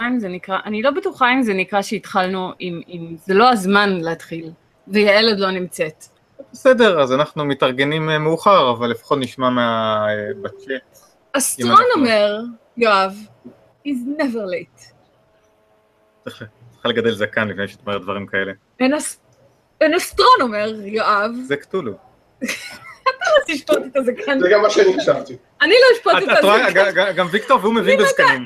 אם זה נקרא, אני לא בטוחה אם זה נקרא שהתחלנו, אם, אם זה לא הזמן להתחיל, ויעל עוד לא נמצאת. בסדר, אז אנחנו מתארגנים אה, מאוחר, אבל לפחות נשמע מה... אה, בצ'אט. אסטרונומר, יואב, is never late. צריך צריכה לגדל זקן לפני שאת אומרת דברים כאלה. אין אס- אין אסטרונומר, יואב. זה קטולו. אתה לא תשפוט את הזקן. זה גם מה שאני חשבתי. אני לא אשפוט את את את רואה, הזקן. גם ויקטור והוא מבין בזקנים.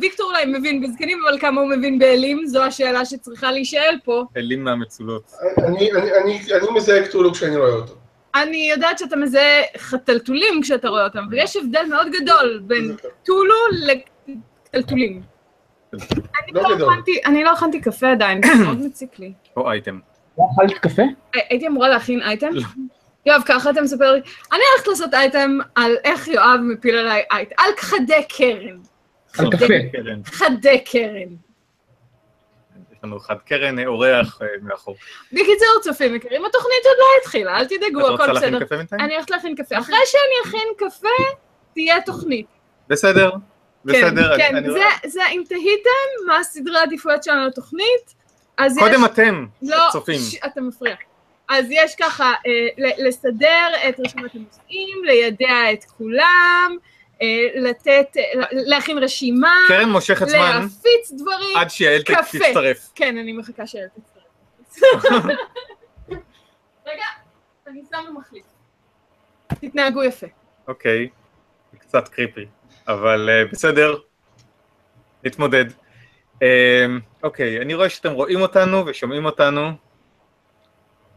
ויקטור אולי מבין בזקנים, אבל כמה הוא מבין באלים, זו השאלה שצריכה להישאל פה. אלים מהמצולות. אני- אני- אני אני מזהה קטולו כשאני רואה אותו. אני יודעת שאתה מזהה חתלתולים כשאתה רואה אותם, ויש הבדל מאוד גדול בין טולו לטלטולים. אני לא לא. הכנתי- לא הכנתי קפה עדיין, זה מאוד מציק לי. או אייטם. לא אכלת קפה? הי- הייתי אמורה להכין אייטם? לא. יואב, ככה אתה מספר לי. אני הולכת לעשות אייטם על איך יואב מפיל עליי אייטם. על חדי קרן. על קפה. חדי קרן. יש לנו אחד קרן אה, אורח אה, מאחור. בקיצור, צופים יקרים, התוכנית עוד לא התחילה, אל תדאגו, את רוצה הכל להכין בסדר. קפה בינתיים? אני הולכת להכין קפה. אחרי שאני אכין קפה, תהיה תוכנית. בסדר, בסדר. כן, כן. זה- זה אם תהיתם מה סדרי העדיפויות שלנו לתוכנית, אז יש... קודם אתם, לא, הצופים. ש- אתה מפריע. אז יש ככה, אה, ל- לסדר את רשימת הנושאים, לידע את כולם, לתת, אה, להכין רשימה, קרן מושכת זמן להפיץ דברים. עד שיעל. תצטרף. כן, אני מחכה שאלה תצטרף. רגע, אני שם ומחליף. תתנהגו יפה. אוקיי, זה קצת קריפי, אבל אה, בסדר, נתמודד. אה, אוקיי, אני רואה שאתם רואים אותנו ושומעים אותנו,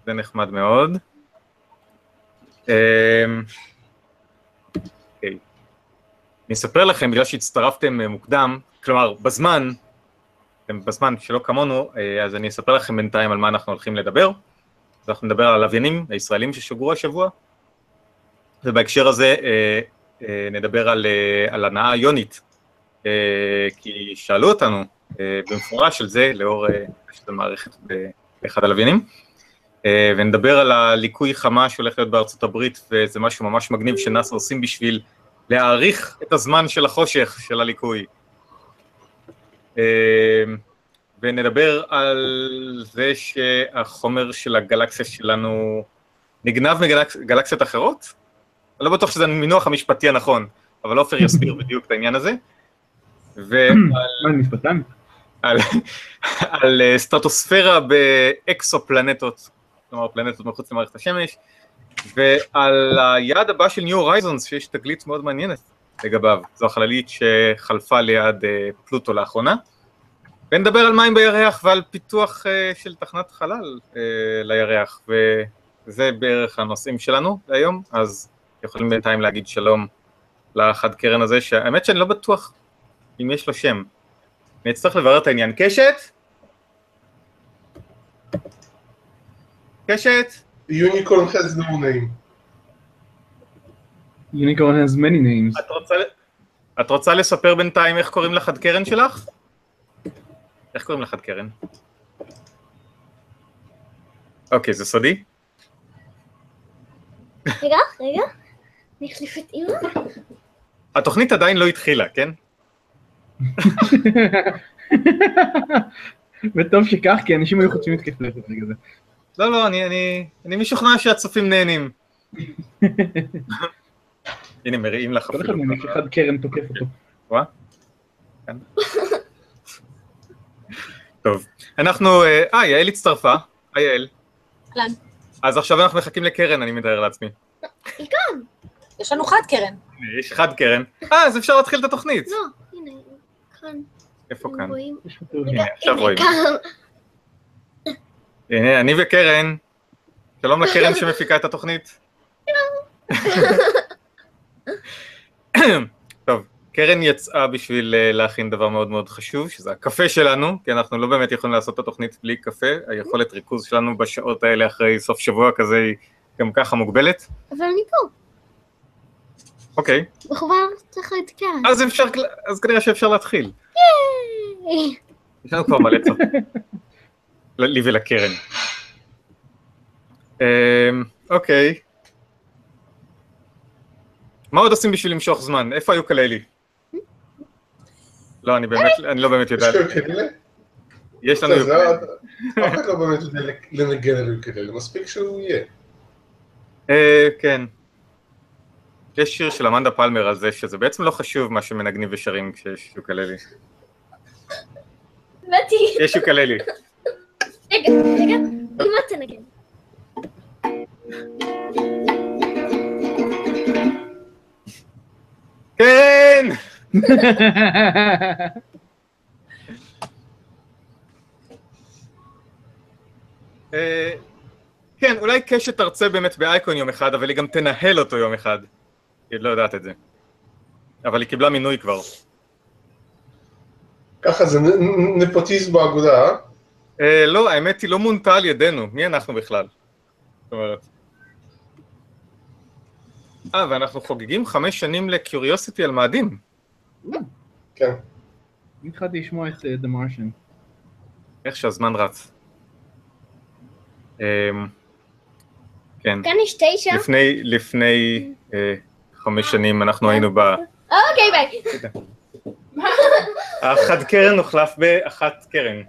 זה נחמד מאוד. אה, אוקיי. אני אספר לכם, בגלל שהצטרפתם אה, מוקדם, כלומר, בזמן, אתם בזמן שלא כמונו, אה, אז אני אספר לכם בינתיים על מה אנחנו הולכים לדבר. אז אנחנו נדבר על הלוויינים הישראלים ששוגרו השבוע, ובהקשר הזה אה, נדבר על, על הנאה יונית, כי שאלו אותנו במפורש על זה לאור של המערכת באחד הלוויינים, ונדבר על הליקוי חמה שהולך להיות בארצות הברית, וזה משהו ממש מגניב שנאס"א עושים בשביל להאריך את הזמן של החושך של הליקוי. אה, ונדבר על זה שהחומר של הגלקסיה שלנו נגנב מגלקסיות אחרות? אני לא בטוח שזה המינוח המשפטי הנכון, אבל עופר יסביר בדיוק את העניין הזה. ועל על אה, סטרטוספירה באקסופלנטות, כלומר פלנטות מחוץ למערכת השמש, ועל היעד הבא של New Horizons, שיש תגלית מאוד מעניינת לגביו, זו החללית שחלפה ליד אה, פלוטו לאחרונה, ונדבר על מים בירח ועל פיתוח אה, של תחנת חלל אה, לירח, וזה בערך הנושאים שלנו להיום, אז יכולים בינתיים להגיד שלום לחד קרן הזה, שהאמת שאני לא בטוח אם יש לו שם. אני אצטרך לברר את העניין. קשת? קשת? Unicorn has no name. Unicorn has many names. את רוצה, את רוצה לספר בינתיים איך קוראים לחד קרן שלך? איך קוראים לחד קרן? אוקיי, זה סודי? רגע, רגע. אני אחליף את אימא. התוכנית עדיין לא התחילה, כן? וטוב שכך, כי אנשים היו חושבים להתקף לב ברגע זה. לא, לא, אני, אני, אני משוכנע שהצופים נהנים. הנה, מריעים לך כל אחד אפילו. מהם שאחד קרן תוקף אותו. רואה? כן. טוב, אנחנו, אה, אה, יעל הצטרפה. היי יעל. אהלן. אז עכשיו אנחנו מחכים לקרן, אני מתאר לעצמי. היא כאן. יש לנו חד קרן. יש אחד קרן. אה, אז אפשר להתחיל את התוכנית. לא, הנה, כאן. איפה כאן? הנה, עכשיו רואים. הנה, אני וקרן. שלום לקרן שמפיקה את התוכנית. טוב, קרן יצאה בשביל אה, להכין דבר מאוד מאוד חשוב, שזה הקפה שלנו, כי אנחנו לא באמת יכולים לעשות את התוכנית בלי קפה, היכולת ריכוז שלנו בשעות האלה אחרי סוף שבוע כזה היא גם ככה מוגבלת. אבל אני פה. אוקיי, וכבר צריך להתקן. אז אפשר, אז כנראה שאפשר להתחיל. יש לנו כבר מלא צופים. ל- לי ולקרן. אמ, אוקיי. מה עוד עושים בשביל למשוך זמן? איפה היו כללי? לא, אני באמת, אני לא באמת יודע. יש לנו... לא- אף אחד לא באמת יודע לנגן על יוקללה, מספיק שהוא יהיה. אה, כן. יש שיר של אמנדה פלמר על זה, שזה בעצם לא חשוב מה שמנגנים ושרים כשיש יוקללי. יש יוקללי. רגע, רגע, את תנגן. כן! אה, כן, אולי קשת תרצה באמת באייקון יום אחד, אבל היא גם תנהל אותו יום אחד. היא לא יודעת את זה. אבל היא קיבלה מינוי כבר. ככה זה נפוטיזם באגודה, אה? אה, לא, האמת היא לא מונתה על ידינו, מי אנחנו בכלל? זאת אומרת... אה, ואנחנו חוגגים חמש שנים לקיוריוסיטי על מאדים. כן. אני התחלתי לשמוע את אה, The Martian. איך שהזמן רץ. אמ, כן, כאן יש תשע. לפני, לפני אה, חמש שנים אנחנו היינו ב... אוקיי, ביי. האחד קרן הוחלף באחת קרן.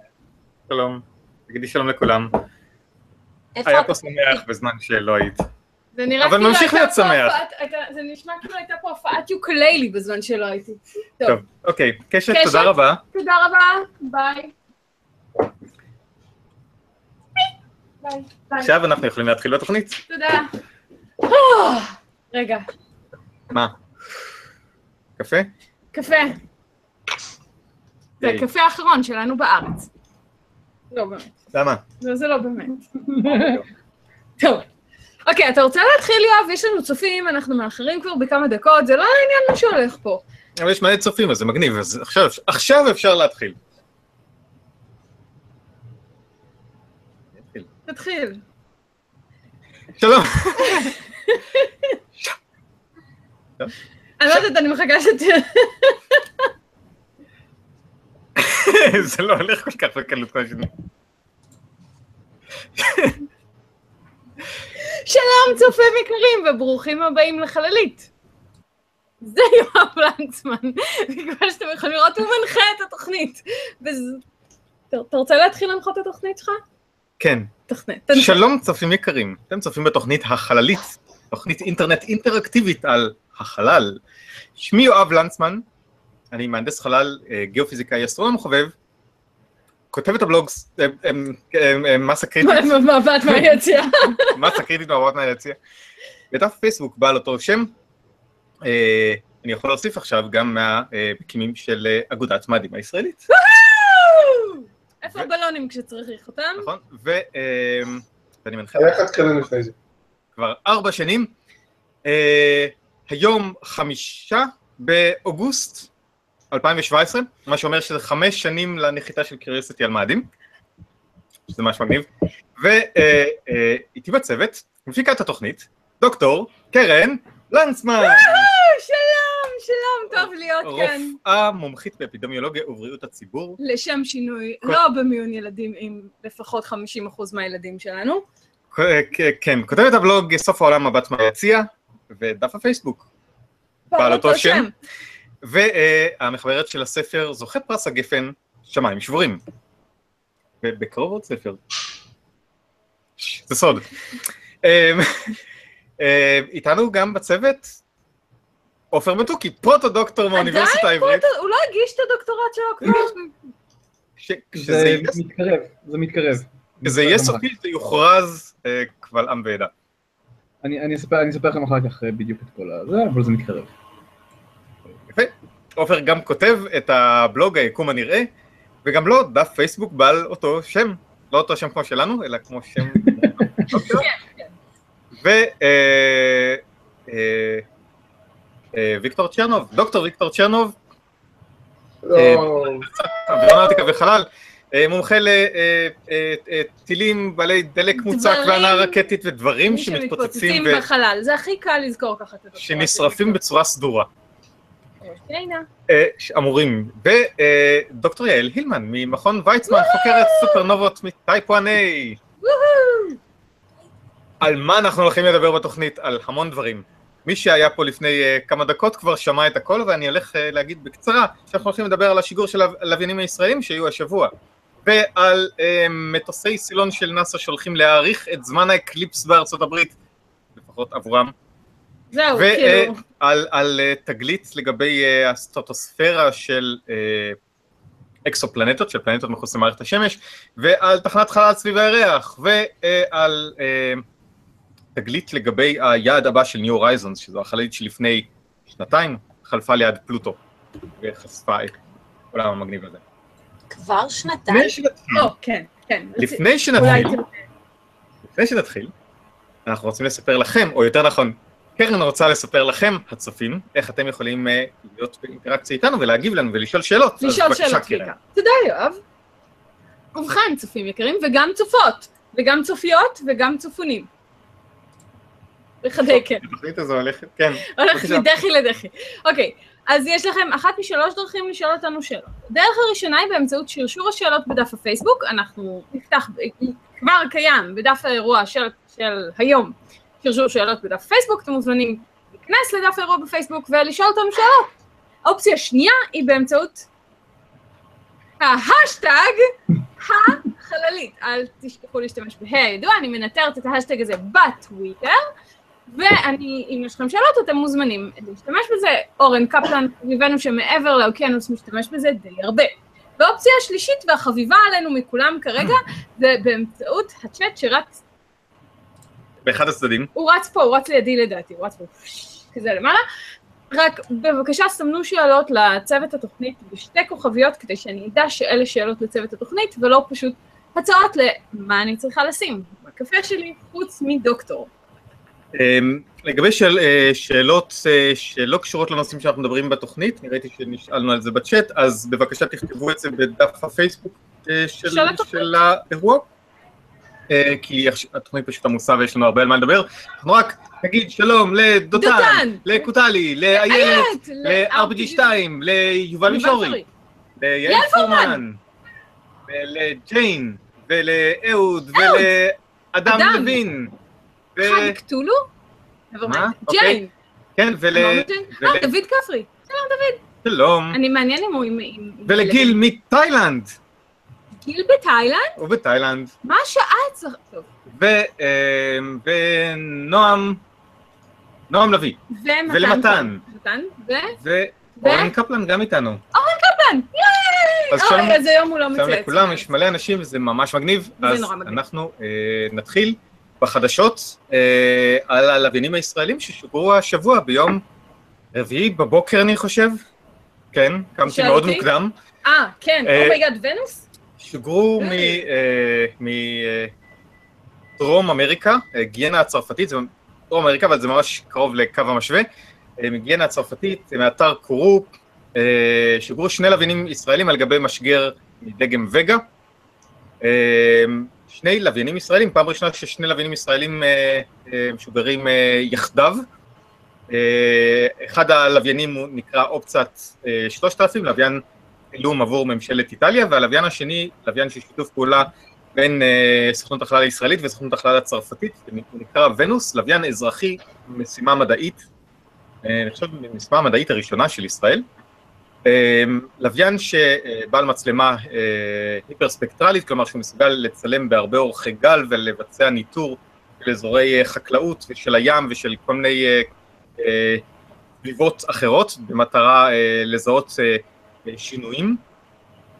שלום, תגידי שלום לכולם. היה? פה שמח בזמן שלא היית. זה נראה אבל כאילו ממשיך להיות שמח. זה נשמע כאילו הייתה פה הופעת יוקללי בזמן שלא הייתי. טוב, אוקיי, קשת. תודה רבה. תודה רבה, ביי. עכשיו אנחנו יכולים להתחיל בתוכנית. תודה. רגע, מה? קפה? קפה. זה. הקפה האחרון שלנו בארץ. לא באמת. למה? זה, זה לא באמת. טוב. אוקיי, אתה רוצה להתחיל, יואב? יש לנו צופים, אנחנו מאחרים כבר בכמה דקות, זה לא העניין מה שהולך פה. אבל יש מלא צופים, אז זה מגניב, אז עכשיו, עכשיו אפשר להתחיל. תתחיל. שלום. אני לא יודעת, אני מחכה שת... זה לא הולך כל כך בקלות כמו שאני... שלום, צופים יקרים, וברוכים הבאים לחללית. זה יואב לנצמן, וכמו שאתם יכולים לראות, הוא מנחה את התוכנית. אתה רוצה להתחיל להנחות את התוכנית שלך? כן. תכנת. שלום צופים יקרים, אתם צופים בתוכנית החללית, תוכנית אינטרנט אינטראקטיבית על החלל. שמי יואב לנצמן, אני מהנדס חלל, אה, גיאופיזיקאי, אסטרונום חובב, כותב את הבלוג אה, מסה קריטית, מבט מהיציאה. מסה קריטית מהעברת מהיציע, ודף פייסבוק בעל אותו שם. אה, אני יכול להוסיף עכשיו גם מהמקימים של אגודת מאדים הישראלית, איפה הבלונים כשצריך אותם? נכון? ואני מנחה היה אחד קרן לפני זה. כבר ארבע שנים. היום חמישה באוגוסט 2017, מה שאומר שזה חמש שנים לנחיתה של קריוסיטי על מאדים, שזה ממש מגניב. ואיתי בצוות, מפיקה את התוכנית, דוקטור קרן לנצמן, שלום, שלום, טוב להיות כאן. רופאה מומחית באפידמיולוגיה ובריאות הציבור. לשם שינוי, לא במיון ילדים עם לפחות 50% מהילדים שלנו. כן, כותבת הבלוג סוף העולם מבט מהיציע, ודף הפייסבוק. בעל אותו שם. והמחברת של הספר זוכת פרס הגפן, שמיים שבורים. ובקרוב עוד ספר. זה סוד. אמ, אמ, איתנו גם בצוות עופר מתוקי, פרוטו-דוקטור מהאוניברסיטה עדיין העברית. פרוטו- הוא לא הגיש את הדוקטורט שלו כבר? זה מתקרב, זה מתקרב. כשזה יהיה סופי, זה יוכרז אה, קבל עם ועדה. אני אני אספר אני אספר לכם אחר כך אה, בדיוק את כל הזה, אבל זה מתקרב. יפה. עופר גם כותב את הבלוג היקום הנראה, וגם לו דף פייסבוק בעל אותו שם, לא אותו שם כמו שלנו, אלא כמו שם... וויקטור צ'רנוב, דוקטור ויקטור צ'רנוב, לא, אווירונאוטיקה וחלל, אה, מומחה לטילים בעלי דלק מוצק והנעה רקטית ודברים שמתפוצצים בחלל, זה הכי קל לזכור ככה. ושנשרפים בצורה סדורה. הנה. אה, אמורים. ודוקטור יעל הילמן ממכון ויצמן, חוקרת סופרנובות מטייפ 1A. על מה אנחנו הולכים לדבר בתוכנית? על המון דברים. מי שהיה פה לפני אה, כמה דקות כבר שמע את הכל, ואני הולך אה, להגיד בקצרה שאנחנו הולכים לדבר על השיגור של הלוויינים הישראלים שיהיו השבוע, ועל אה, מטוסי סילון של נאס"א שהולכים להאריך את זמן ה eclipse בארצות הברית, לפחות עבורם, זהו, כאילו. ועל על, אה, תגלית לגבי אה, הסטרטוספירה של אה, אקסופלנטות, של פלנטות מחוץ למערכת השמש, ועל תחנת חלל סביב הירח, ועל אה, תגלית לגבי היעד הבא של ניו הורייזונס, שזו החללית שלפני שנתיים חלפה ליד פלוטו, וחשפה את העולם המגניב הזה. כבר שנתיים? לפני שנתחיל, או, כן, כן. לפני שנתחיל. לפני שנתחיל, אנחנו רוצים לספר לכם, או יותר נכון, קרן רוצה לספר לכם, הצופים, איך אתם יכולים אה, להיות באינטראקציה איתנו ולהגיב לנו ולשאול שאלות. לשאול שאלות קרן. בעיקר. תודה, יואב. ובכן, צופים יקרים, וגם צופות, וגם צופיות, וגם צופונים. בחדי כן. התוכנית הזו הולכת, כן. בבקשה. מדחי לדחי. אוקיי, אז יש לכם אחת משלוש דרכים לשאול אותנו שאלות. הדרך הראשונה היא באמצעות שרשור השאלות בדף הפייסבוק, אנחנו נפתח, כבר קיים בדף האירוע של, של היום, שרשור שאלות בדף הפייסבוק, אתם מוזמנים להיכנס לדף האירוע בפייסבוק ולשאול אותנו שאלות. האופציה השנייה היא באמצעות ההשטג החללית. אל תשכחו להשתמש בה"א הידוע, אני מנטרת את ההשטג הזה בטוויטר. ואני, אם יש לכם שאלות, אתם מוזמנים להשתמש בזה. אורן קפלן, חביבנו שמעבר לאוקיינוס, משתמש בזה די הרבה. והאופציה השלישית והחביבה עלינו מכולם כרגע, זה באמצעות הצ'אט שרץ, באחד הצדדים. הוא רץ פה, הוא רץ לידי לדעתי, הוא רץ פה, כזה למעלה. רק בבקשה סמנו שאלות לצוות התוכנית בשתי כוכביות, כדי שאני אדע שאלה שאלות לצוות התוכנית, ולא פשוט הצעות למה אני צריכה לשים בקפה שלי, חוץ מדוקטור. אמ, לגבי שאל, אה, שאלות אה, שלא קשורות לנושאים שאנחנו מדברים בתוכנית, אני ראיתי שנשאלנו על זה בצ'אט, אז בבקשה תכתבו את זה בדף הפייסבוק אה, של, של האירוע, כי עכשיו- התוכנית פשוט עמוסה ויש לנו הרבה על מה לדבר. אנחנו רק נגיד שלום לדותן, דותן. לקוטלי, לאיילת, איילת, ל-RPG2, ליובל מישורי, ליעל פורמן, ולג'יין, ולאהוד, אהוד. ולאדם אדם. לוין. חן קטולו? מה? אוקיי. ג'יין. כן, ול... אה, דוד כפרי. שלום. אני מעניין אם הוא ולגיל מתאילנד. גיל בתאילנד? הוא בתאילנד. מה השעה? טוב. ו... אמ, ונועם... נועם לביא. ומתן. ולמתן. מתן? ו... ואורן קפלן גם איתנו. מתן! אז ייי! שלום איזה יום הוא לא שלום מצייץ. לכולם, יש מלא אנשים וזה ממש מגניב. זה אז נורא מגניב. אנחנו אה, נתחיל בחדשות אה, על הלוויינים הישראלים ששוגרו השבוע ביום רביעי בבוקר אני חושב. כן, קמתי מאוד? מוקדם. אה, כן. אה, oh my god, ונוס? שוגרו אה. מדרום אמריקה, אה, גיינה הצרפתית, זה דרום אמריקה, אבל זה ממש קרוב לקו המשווה, אה, מגיינה הצרפתית, מאתר קורו, אה, שוגרו שני לוויינים ישראלים על גבי משגר מדגם וגה. אה, שני לוויינים ישראלים, פעם ראשונה ששני לוויינים ישראלים אה, אה, משוגרים אה, יחדיו. אה, אחד הלוויינים נקרא אופצת אה, 3000, לוויין צילום עבור ממשלת איטליה, והלוויין השני, לוויין של שיתוף פעולה בין אה, סוכנות החלל הישראלית וסוכנות החלל הצרפתית, הוא נקרא ונוס, לוויין אזרחי, משימה מדעית, אה, אני חושב משימה המדעית הראשונה של ישראל. אה, לוויין שבעל מצלמה אה, היפרספקטרלית, כלומר שהוא מסוגל לצלם בהרבה אורכי גל ולבצע ניטור של אזורי חקלאות ושל הים ושל כל מיני סביבות אחרות, במטרה לזהות שינויים,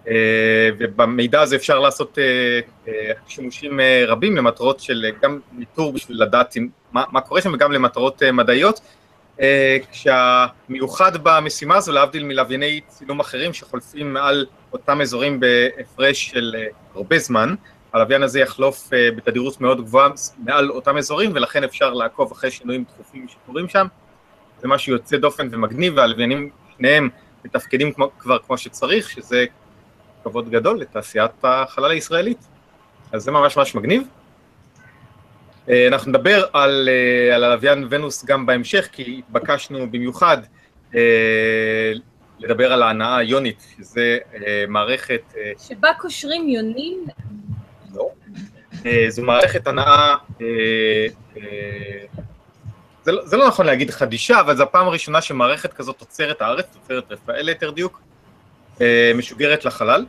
אה, ובמידע הזה אפשר לעשות אה, אה, שימושים רבים למטרות של גם ניטור בשביל לדעת מה מה קורה שם וגם למטרות מדעיות, כשהמיוחד במשימה הזו, להבדיל מלווייני צילום אחרים שחולפים מעל אותם אזורים בהפרש של הרבה זמן, הלוויין הזה יחלוף בתדירות מאוד גבוהה מעל אותם אזורים, ולכן אפשר לעקוב אחרי שינויים דחופים שקורים שם. זה משהו יוצא דופן ומגניב, והלוויינים שניהם מתפקדים כמו, כבר כמו שצריך, שזה כבוד גדול לתעשיית החלל הישראלית. אז זה ממש ממש מגניב. אה, אנחנו נדבר על, אה, על הלוויין ונוס גם בהמשך, כי התבקשנו במיוחד אה, לדבר על ההנאה היונית, שזה מערכת, שבה קושרים יונים? לא, זו מערכת הנעה אה, אה, זה, לא- זה לא נכון להגיד חדישה, אבל זו הפעם הראשונה שמערכת כזאת תוצרת הארץ, תוצרת רפאל ליתר דיוק, אה, משוגרת לחלל,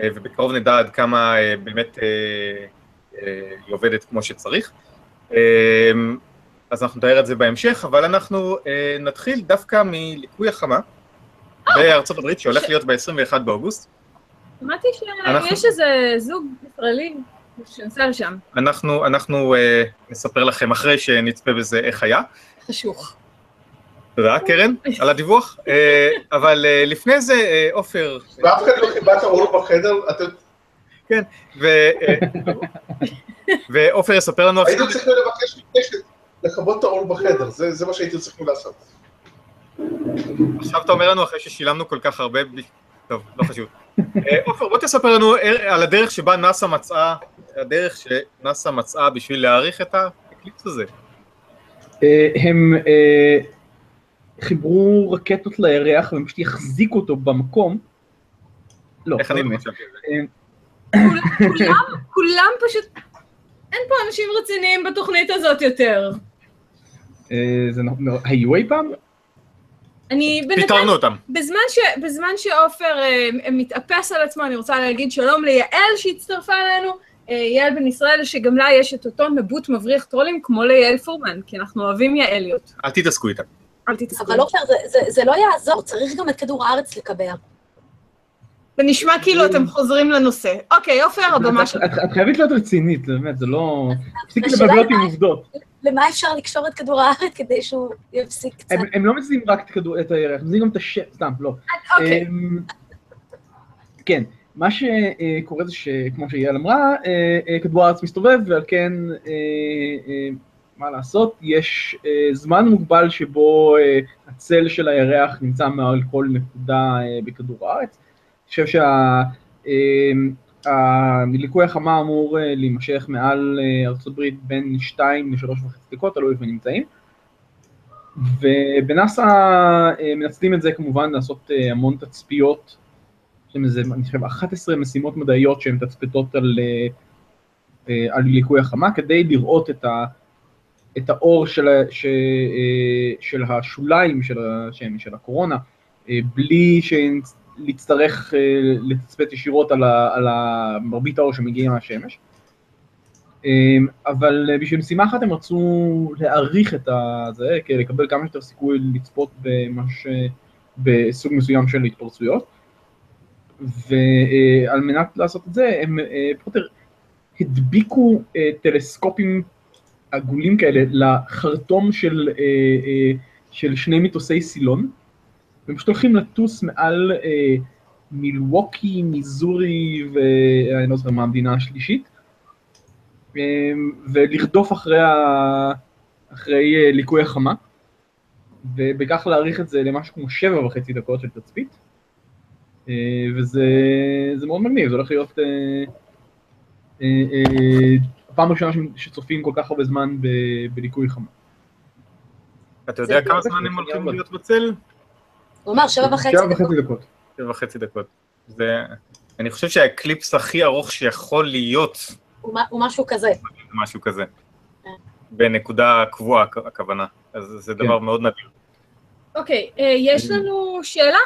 אה, ובקרוב נדע עד כמה אה, באמת היא עובדת כמו שצריך. אז אנחנו נתאר את זה בהמשך, אבל אנחנו נתחיל דווקא מליקוי החמה בארצות הברית, שהולך להיות ב-21 באוגוסט. שמעתי שיש איזה זוג ישראלי שנסע לשם. אנחנו, אנחנו אה, נספר לכם אחרי שנצפה בזה איך היה. חשוך. תודה, קרן, על הדיווח. אה, אבל אה, לפני זה, אה, עופר, ואף אחד לא קיבל את האור בחדר, אתם ו- אה, ועופר יספר לנו הייתם צריכים לבקש מקשת לכבות את האור בחדר, זה זה מה שהייתם צריכים לעשות. עכשיו אתה אומר לנו אחרי ששילמנו כל כך הרבה, טוב, לא חשוב. עופר, בוא תספר לנו על הדרך שבה נאס"א מצאה, הדרך שנאס"א מצאה בשביל להאריך את ה eclipse הזה. אה, הם אה, חיברו רקטות לירח והם פשוט יחזיקו אותו במקום. לא, איך אני באמת. זה? כולם, פשוט... אין פה אנשים רציניים בתוכנית הזאת יותר. אה, זה נכון, היו אי פעם? אני בינתיים, פיטרנו אותם. בזמן, ש, בזמן שעופר אה, מתאפס על עצמו, אני רוצה להגיד שלום ליעל שהצטרפה אלינו, אה, יעל בן ישראל, שגם לה יש את אותו נבוט מבריח טרולים כמו ליעל פורמן, כי אנחנו אוהבים יעליות. אל תתעסקו איתם. אל תתעסקו. אבל עופר, זה- זה- זה לא יעזור, צריך גם את כדור הארץ לקבע. זה נשמע כאילו אתם חוזרים לנושא. אוקיי, עופר, הבמה את- שלך. את את חייבת להיות רצינית, זה באמת, זה לא... תפסיקי לבלבל אותי עם עובדות. למה אפשר לקשור את כדור הארץ כדי שהוא יפסיק קצת? הם הם לא מזיעים רק את הירח, הם מזיעים גם את השם, סתם, לא. אוקיי, אמ, כן, מה שקורה זה שכמו שיעל אמרה, אה, אה, כדור הארץ מסתובב ועל כן, אה, מה לעשות, יש זמן מוגבל שבו הצל של הירח נמצא מעל כל נקודה בכדור הארץ. אני חושב שהליקוי החמה אמור להימשך מעל ארצות הברית בין 2 ל-3 וחצי דקות, תלוי איפה נמצאים. ובנאס"א מנצלים את זה כמובן לעשות המון תצפיות, יש להם איזה, אני חושב, 11 משימות מדעיות שהן תצפתות על, אה, אה, על ליקוי החמה, כדי לראות את, ה, את האור של, ה- ש, אה, של השוליים של השמש, של הקורונה, בלי להצטרך אה, לתצפת ישירות על, ה, על מרבית האור שמגיע מהשמש. אבל בשביל משימה אחת הם רצו להעריך את זה, לקבל כמה שיותר סיכוי לצפות ממש בסוג מסוים של התפרצויות. ועל מנת לעשות את זה, הם אה, יותר הדביקו אה, טלסקופים עגולים כאלה לחרטום של, אה, של שני מטוסי סילון, והם פשוט הולכים לטוס מעל מילווקי, מיזורי ואני לא זוכר מה המדינה השלישית, ולרדוף אחרי, ה... אחרי ליקוי החמה, ובכך להאריך את זה למשהו כמו שבע וחצי דקות של תצפית, וזה זה מאוד מגניב, זה הולך להיות אה, אה, אה, הפעם הראשונה ש- שצופים כל כך הרבה זמן ב... בליקוי חמה. אתה יודע כמה זמן הם. הולכים להיות בצל? הוא אמר שבע וחצי שבע דקות. וחצי דקות. שבע וחצי דקות. זה... אני חושב שהאקליפס הכי ארוך שיכול להיות הוא משהו כזה. משהו כזה. כן. בנקודה קבועה, הכ- הכוונה. אז זה כן. דבר מאוד נדיר. אוקיי, אה, יש לנו שאלה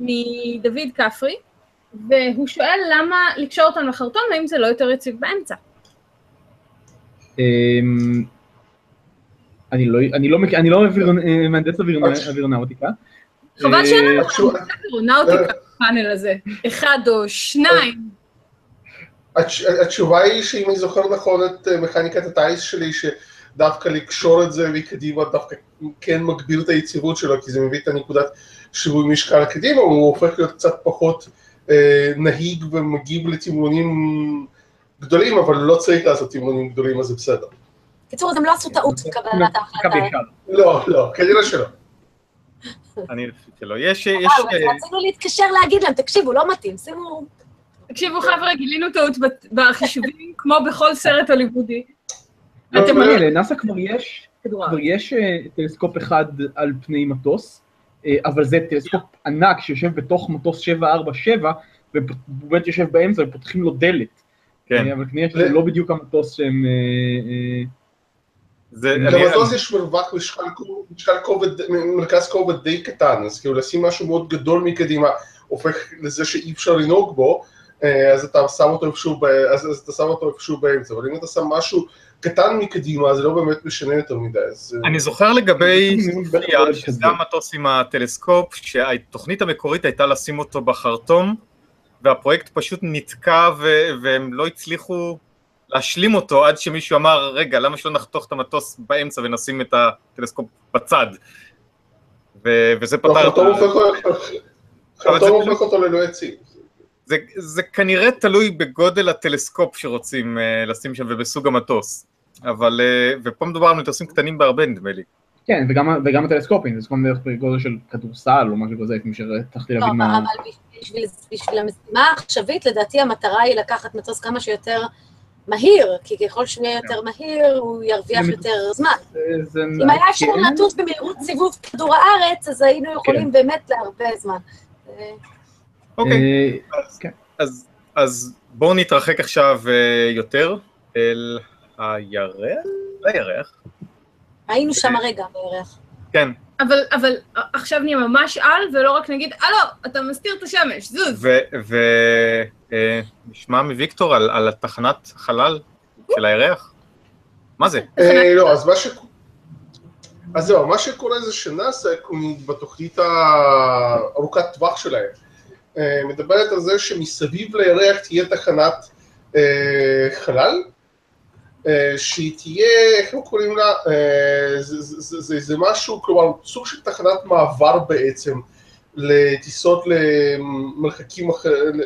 מדוד כפרי, והוא שואל למה לקשור אותם לחרטום, האם זה לא יותר יציב באמצע? אמ, אני לא, אני לא, אני לא אה, מהנדס אוויר- אוקיי. אווירונאוטיקה. חבל שאין לנו התשובה- אווירונאוטיקה בפאנל הזה, אחד או שניים. התש- התשובה היא שאם אני זוכר נכון את אה, מכניקת הטיס שלי, שדווקא לקשור את זה מקדימה דווקא כן מגביר את היציבות שלו, כי זה מביא את הנקודת שיווי משקל קדימה, הוא הופך להיות קצת פחות אה, נהיג ומגיב לתמרונים גדולים, אבל לא צריך לעשות תמרונים גדולים, אז זה בסדר. בקיצור, אז הם לא עשו טעות בקבלת ההחלטה. לא, לא, כנראה שלא. אני חושב שלא. יש... אה, רצינו להתקשר להגיד להם, תקשיבו, לא מתאים, שימו... תקשיבו חבר'ה, גילינו טעות בחישובים, כמו בכל סרט הוליוודי. לא, אתם מעניין, לנאסא כבר יש, אה, טלסקופ אחד על פני מטוס, אבל זה טלסקופ ענק שיושב בתוך מטוס 747, והוא באמת יושב באמצע ופותחים לו דלת. כן. אה, אבל כנראה שזה לא בדיוק המטוס שהם... אה, אה, למטוס יש מרווח משקל, כובד, מרכז כובד די קטן, אז כאילו לשים משהו מאוד גדול מקדימה הופך לזה שאי אפשר לנהוג בו, אה, אז אתה שם אותו איפשהו באמצע, אבל אם אתה שם משהו קטן מקדימה, זה לא באמת משנה יותר מדי, אז... אה, אני זוכר לגבי גודל שזה. המטוס עם הטלסקופ, שהתוכנית המקורית הייתה לשים אותו בחרטום, והפרויקט פשוט נתקע ו- והם לא הצליחו להשלים אותו עד שמישהו אמר, רגע, למה שלא נחתוך את המטוס באמצע ונשים את הטלסקופ בצד? ו- וזה לא, פתר את ה... הופך אותו- אבל חרטום זה- הופך אותו ללא עצים. זה, זה כנראה תלוי בגודל הטלסקופפ שרוצים uh, לשים שם ובסוג המטוס. אבל, uh, ופה מדובר על מטוסים קטנים בהרבה נדמה לי. כן, וגם, וגם הטלסקופים, זה סכום בערך בגודל של כדורסל או משהו כזה, כמו שהצלחתי לא, להבין מה... אבל בשביל, בשביל המשימה העכשווית, לדעתי המטרה היא לקחת מטוס כמה שיותר מהיר, כי ככל שהוא יהיה יותר מהיר, הוא ירוויח זה- יותר זמן. זה- זה- אם היה אפשר כן, לטוס במהירות סיבוב כדור הארץ, אז היינו יכולים באמת להרבה זמן. אה, אוקיי, אה, אז, אז, אז בואו נתרחק עכשיו uh, יותר אל הירח? הירח, היינו שם הרגע בערך. כן. אבל, אבל עכשיו נהיה ממש על, ולא רק נגיד, הלו, אתה מסתיר את השמש, זוז. ונשמע מוויקטור על, על התחנת חלל של הירח? מה זה? אה, לא, אז מה ש... אז זהו, מה שקורה זה שנאס"א, בתוכנית הארוכת טווח שלהם, אה, מדברת על זה שמסביב לירח תהיה תחנת אה, חלל, אה, שהיא תהיה, איך הם קוראים לה? אה, זה- זה- זה זה- זה משהו, כלומר, סוג של תחנת מעבר בעצם לטיסות למרחקים אחרים,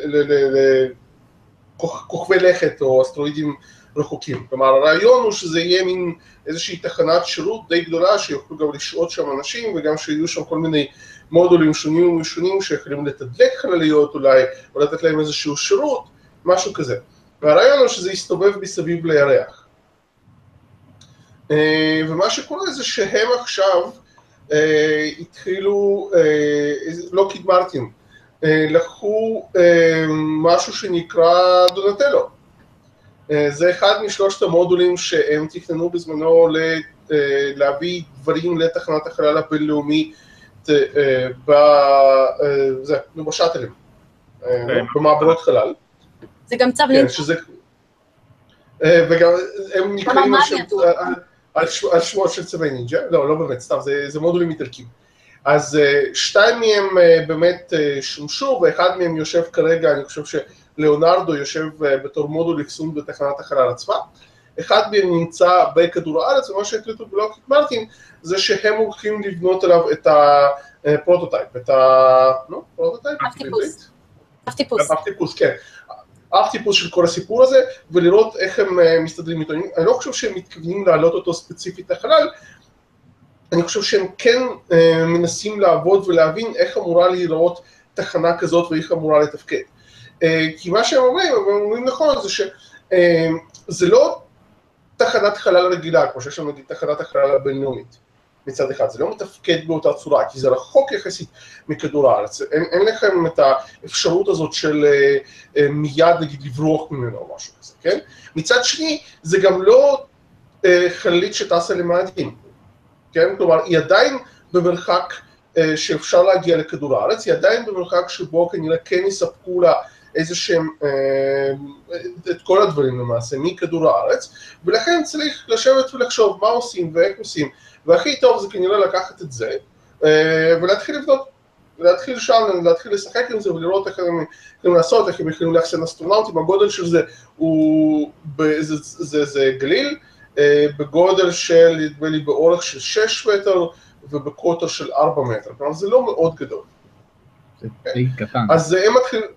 כוכבי לכת או אסטרואידים רחוקים. כלומר, הרעיון הוא שזה יהיה מין איזושהי תחנת שירות די גדולה, שיוכלו גם לשהות שם אנשים, וגם שיהיו שם כל מיני מודולים שונים ומשונים שיכולים לתדלק חלליות אולי, או לתת להם איזשהו שירות, משהו כזה. והרעיון הוא שזה יסתובב מסביב לירח. אה, ומה שקורה זה שהם עכשיו אה, התחילו, אה, לוקיד מרטין, אה, לקחו אה, משהו שנקרא דונטלו. זה אחד משלושת המודולים שהם תכננו בזמנו להביא דברים לתחנת החלל הבינלאומי נו, בשאטלים, אה, במעברות חלל. זה גם צו כן, לינק. שזה... אה, וגם הם נקראים על שם- מגניה, על- על ש- על שמות של צווי נינג'ה, לא, לא באמת, סתם, זה זה מודולים איטלקים. אז אה, שתיים מהם אה, באמת אה, שמשו, ואחד מהם יושב כרגע, אני חושב שלאונרדו יושב בתור מודול אחסון בתחנת החלל עצמה. אחד מהם נמצא בכדור הארץ, ומה שהחליטו בלוקהיד מרטין זה שהם הולכים לבנות עליו את ה prototype, את ה... נו, prototype? אב טיפוס. בעברית? אף טיפוס. אב טיפוס, כן. אב טיפוס של כל הסיפור הזה, ולראות איך הם אה, מסתדרים איתו. אני לא חושב שהם מתכוונים להעלות אותו ספציפית לחלל, אני חושב שהם כן אה, מנסים לעבוד ולהבין איך אמורה להיראות תחנה כזאת ואיך אמורה לתפקד. אה, כי מה שהם אומרים, הם אומרים נכון, זה שזה לא תחנת חלל רגילה, כמו שיש לנו נגיד תחנת החלל הבינלאומית. מצד אחד, זה לא מתפקד באותה צורה, כי זה רחוק יחסית מכדור הארץ, אין, אין לכם את האפשרות הזאת של אה, אה, מיד נגיד לברוח ממנו או משהו כזה, כן? מצד שני, זה גם לא אה, חללית שטסה למאדים, כן? כלומר, היא עדיין במרחק אה, שאפשר להגיע לכדור הארץ, היא עדיין במרחק שבו כנראה כן יספקו לה איזה שהם, אה, את כל הדברים למעשה, מכדור הארץ, ולכן צריך לשבת ולחשוב מה עושים ואיך עושים, והכי טוב זה כנראה לקחת את זה, אה, ולהתחיל לבדוק, ולהתחיל שם, להתחיל לשחק עם זה ולראות איך הם יכולים לעשות, איך הם יכולים לאחסן אסטרונאוטים, הגודל של זה הוא, ב- זה, זה, זה גליל, אה, בגודל של, נדמה לי, באורך של 6 מטר ובקוטר של 4 מטר, כלומר זה לא מאוד גדול. זה די קטן. אז הם מתחילים,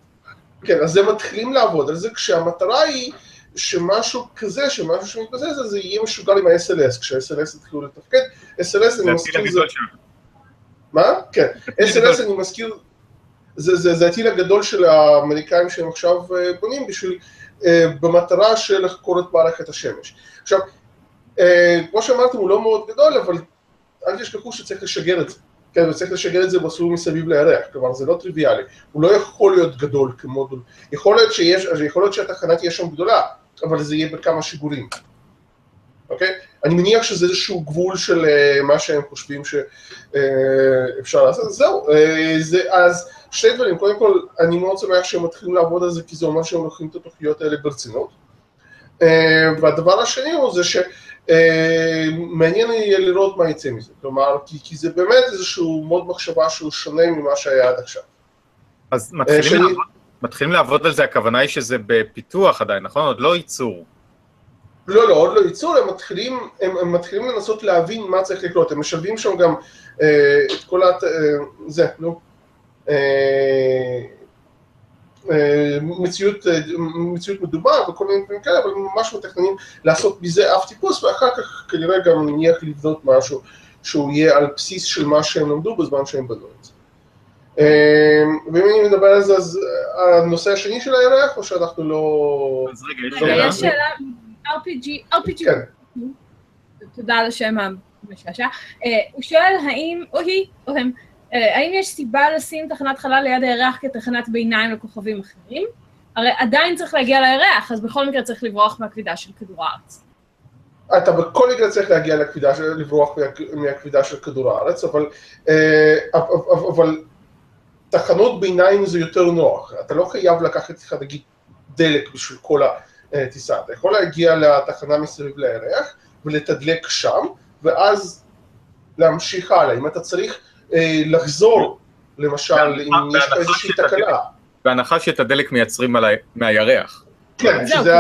כן, אז הם מתחילים לעבוד על זה, כשהמטרה היא שמשהו כזה, שמשהו שמתבסס על זה, יהיה משוגל עם ה-SLS, כשה-SLS יתחילו לתפקד, SLS אני זה מזכיר זה. מה? כן. SLS אני מזכיר, זה, הטיל הגדול של האמריקאים שהם עכשיו אה, בונים בשביל, אה, במטרה של לחקור את מערכת השמש. עכשיו, אה, כמו שאמרתם, הוא לא מאוד גדול, אבל אל תשכחו שצריך לשגר את זה. כן, וצריך לשגר את זה מסלול מסביב לירח, כלומר זה לא טריוויאלי, הוא לא יכול להיות גדול כמודול, יכול להיות, שיש, יכול להיות שהתחנה תהיה שם גדולה, אבל זה יהיה בכמה שיגורים, אוקיי? אני מניח שזה איזשהו גבול של אה, מה שהם חושבים שאפשר לעשות, זהו, אה, זה, אז שני דברים, קודם כל, אני מאוד שמח שהם מתחילים לעבוד על זה, כי זה אומר שהם לוקחים את התוכניות האלה ברצינות. אה, והדבר השני הוא זה שמעניין יהיה לראות מה יצא מזה, כלומר, כי, כי זה באמת איזשהו מוד מחשבה שהוא שונה ממה שהיה עד עכשיו. אז אה, מתחילים שאני- לעבוד- מתחילים לעבוד על זה, הכוונה היא שזה בפיתוח עדיין, נכון? עוד לא ייצור. לא, לא, עוד לא ייצור, הם מתחילים, הם, הם מתחילים לנסות להבין מה צריך לקרות, הם משלבים שם גם אה, את כל הת... אה, זה, נו, אה, אה, מציאות, אה, מציאות מדובר וכל מיני דברים כאלה, אבל הם ממש מתכננים לעשות מזה אף טיפוס, ואחר כך כנראה גם נניח לבנות משהו שהוא יהיה על בסיס של מה שהם למדו בזמן שהם בנו ואם אני מדבר על זה, אז אה, הנושא השני של הירח, או שאנחנו לא... אז רגע, יש שאלה. יש שאלה, RPG, RPG, כן. תודה על השם המשעשע. אה, הוא שואל האם, או היא, או הם, אה, האם יש סיבה לשים תחנת חלל ליד הירח כתחנת ביניים לכוכבים אחרים? הרי עדיין צריך להגיע לירח, אז בכל מקרה צריך לברוח מהכבידה של כדור הארץ. אתה בכל מקרה צריך להגיע לכבידה, לברוח מה- מהכבידה של כדור הארץ, אבל, אבל, אבל תחנות ביניים זה יותר נוח, אתה לא חייב לקחת איתך נגיד דלק בשביל כל הטיסה, אתה יכול להגיע לתחנה מסביב לירח ולתדלק שם, ואז להמשיך הלאה, אם אתה צריך אה, לחזור, למשל, אם יש לך איזושהי. תקלה, בהנחה שאת הדלק מייצרים על ה- מהירח. כן, שזה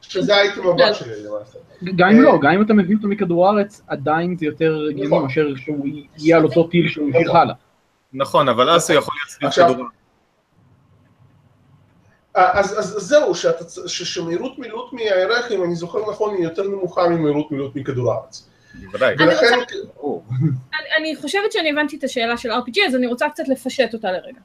שזה האייטם הבא שלי למעשה. גם אם אה, לא, גם אם אתה מביא אותו מכדור הארץ, עדיין זה יותר הגיוני נכון. מאשר שהוא יהיה על אותו טיל שהוא ימשיך נכון. הלאה. נכון, אבל אז הוא יכול להיות סביב עכשיו- כדור... אז, אז זהו, שאתה, צ- ש, שמהירות מילוט מהירח, אם אני זוכר נכון, היא יותר נמוכה ממהירות מילוט מכדור הארץ. בוודאי. אני ולכן, אני, אני חושבת שאני הבנתי את השאלה של RPG, אז אני רוצה קצת לפשט אותה לרגע.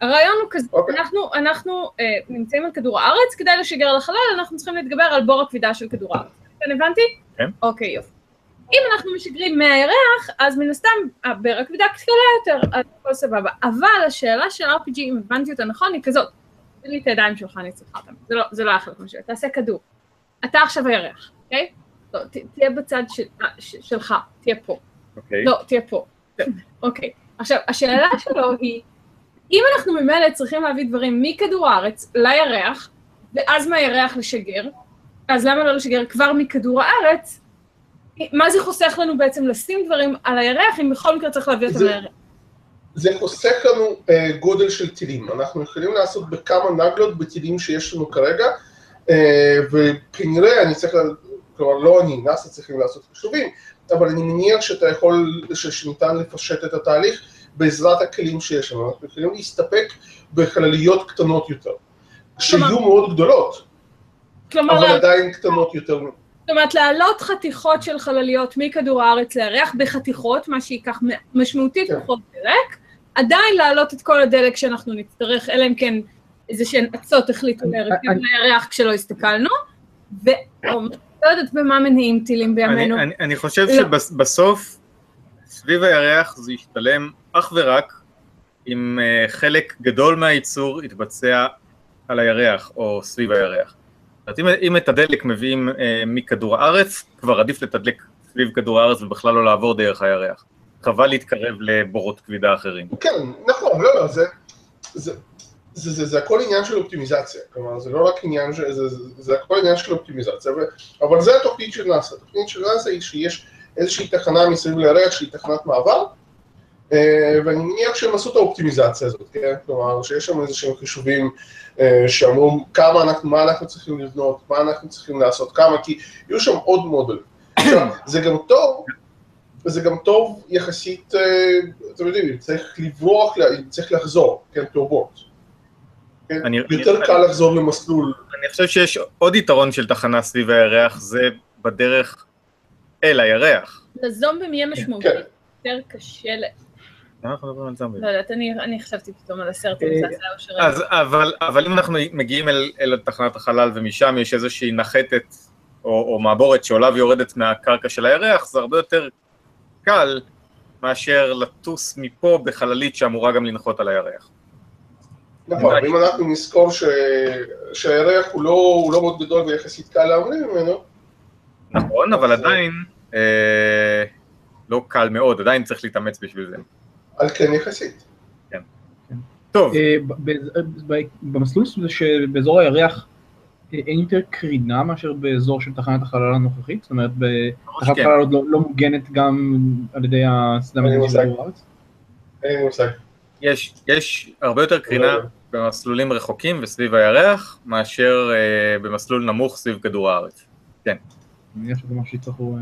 הרעיון הוא כזה, אוקיי. אנחנו, אנחנו אה, נמצאים על כדור הארץ, כדי לשגר לחלל, אנחנו צריכים להתגבר על בור הכבידה של כדור הארץ. כן, הבנתי? כן. אוקיי, יופי. אם אנחנו משגרים מהירח, אז מן הסתם, הבר הכבידה קטנה יותר, אז הכל סבבה. אבל השאלה של RPG, אם הבנתי אותה נכון, היא כזאת. תן לי את הידיים שלך, אני צריכה אותם. זה לא, זה לא היה חלק מהשאלה. תעשה כדור. אתה עכשיו הירח, אוקיי? לא, ת, תהיה בצד של, אה, ש, שלך, תהיה פה. אוקיי. לא, תהיה פה. אוקיי. עכשיו, השאלה שלו היא, אם אנחנו ממילא צריכים להביא דברים מכדור הארץ לירח, ואז מהירח לשגר, אז למה לא לשגר כבר מכדור הארץ? מה זה חוסך לנו בעצם לשים דברים על הירח, אם בכל מקרה צריך להביא אותם זה- לירח? זה חוסך לנו אה, גודל של טילים. אנחנו יכולים לעשות בכמה נגלות בטילים שיש לנו כרגע, אה, וכנראה אני צריך, כלומר לא אני, נאס"א צריכים לעשות חישובים, אבל אני מניח שאתה יכול, שניתן לפשט את התהליך בעזרת הכלים שיש לנו. אנחנו יכולים להסתפק בחלליות קטנות יותר, שיהיו מאוד גדולות, כלומר, אבל עדיין קטנות יותר. זאת אומרת, להעלות חתיכות של חלליות מכדור הארץ לירח בחתיכות, מה שייקח משמעותית כן. פחות דלק, עדיין להעלות את כל הדלק שאנחנו נצטרך, אלא אם כן איזה שהן אצות החליטו אני- להרכיב אני- לירח כשלא הסתכלנו, ו... לא יודעת במה מניעים טילים אני, בימינו. אני, אני חושב לא. שבסוף, סביב הירח זה ישתלם אך ורק אם uh, חלק גדול מהייצור יתבצע על הירח או סביב הירח. אומרת, אם, אם את הדלק מביאים uh, מכדור הארץ, כבר עדיף לתדלק סביב כדור הארץ ובכלל לא לעבור דרך הירח. חבל להתקרב לבורות כבידה אחרים. כן, נכון, לא, לא, זה, זה, זה, זה, זה הכל עניין של אופטימיזציה, כלומר זה לא רק עניין, של, זה, זה, זה הכל עניין של אופטימיזציה, ו, אבל זה התוכנית של נאס"א, התוכנית של נאס"א היא שיש איזושהי תחנה מסביב לירח שהיא תחנת מעבר, אה, ואני מניח שהם עשו את האופטימיזציה הזאת, כן? כלומר שיש שם איזה שהם חישובים אה, שאמרו כמה אנחנו, מה אנחנו צריכים לבנות, מה אנחנו צריכים לעשות, כמה, כי יהיו שם עוד מודולים. עכשיו, זה גם טוב, וזה גם טוב יחסית, אה, אתם יודעים, אם צריך לברוח, אם צריך לחזור, כן, טורבוט. כן? אני- יותר אני- קל לחזור למסלול. אני חושב שיש עוד יתרון של תחנה סביב הירח, זה בדרך אל הירח. לזומבים יהיה משמעותי כן. יותר קשה אנחנו מדברים על זומבים? לא יודעת, אני אני חשבתי פתאום על הסרט אה, אבל, אבל אם אנחנו מגיעים אל, אל תחנת החלל ומשם יש איזושהי נחתת או, או מעבורת שעולה ויורדת מהקרקע של הירח, זה הרבה יותר קל מאשר לטוס מפה בחללית שאמורה גם לנחות על הירח. נכון, ואם אנחנו נזכור ש... שהירח הוא לא, הוא לא מאוד גדול ויחסית קל להמריא ממנו, נכון, אבל עדיין אה, לא קל מאוד, עדיין צריך להתאמץ בשביל זה. על כן יחסית. טוב, אה, ב- ב- ב- במסלול שבאזור הירח אה, אין יותר קרינה מאשר באזור של תחנת החלל הנוכחית? זאת אומרת, תחנת כן. החלל עוד לא, לא מוגנת גם על ידי לי המדינתי של הארץ? אין לי מושג. יש, יש הרבה יותר קרינה לא. במסלולים רחוקים וסביב הירח, מאשר אה, במסלול נמוך סביב כדור הארץ. אני מניח שזה משהו שיצטרכו...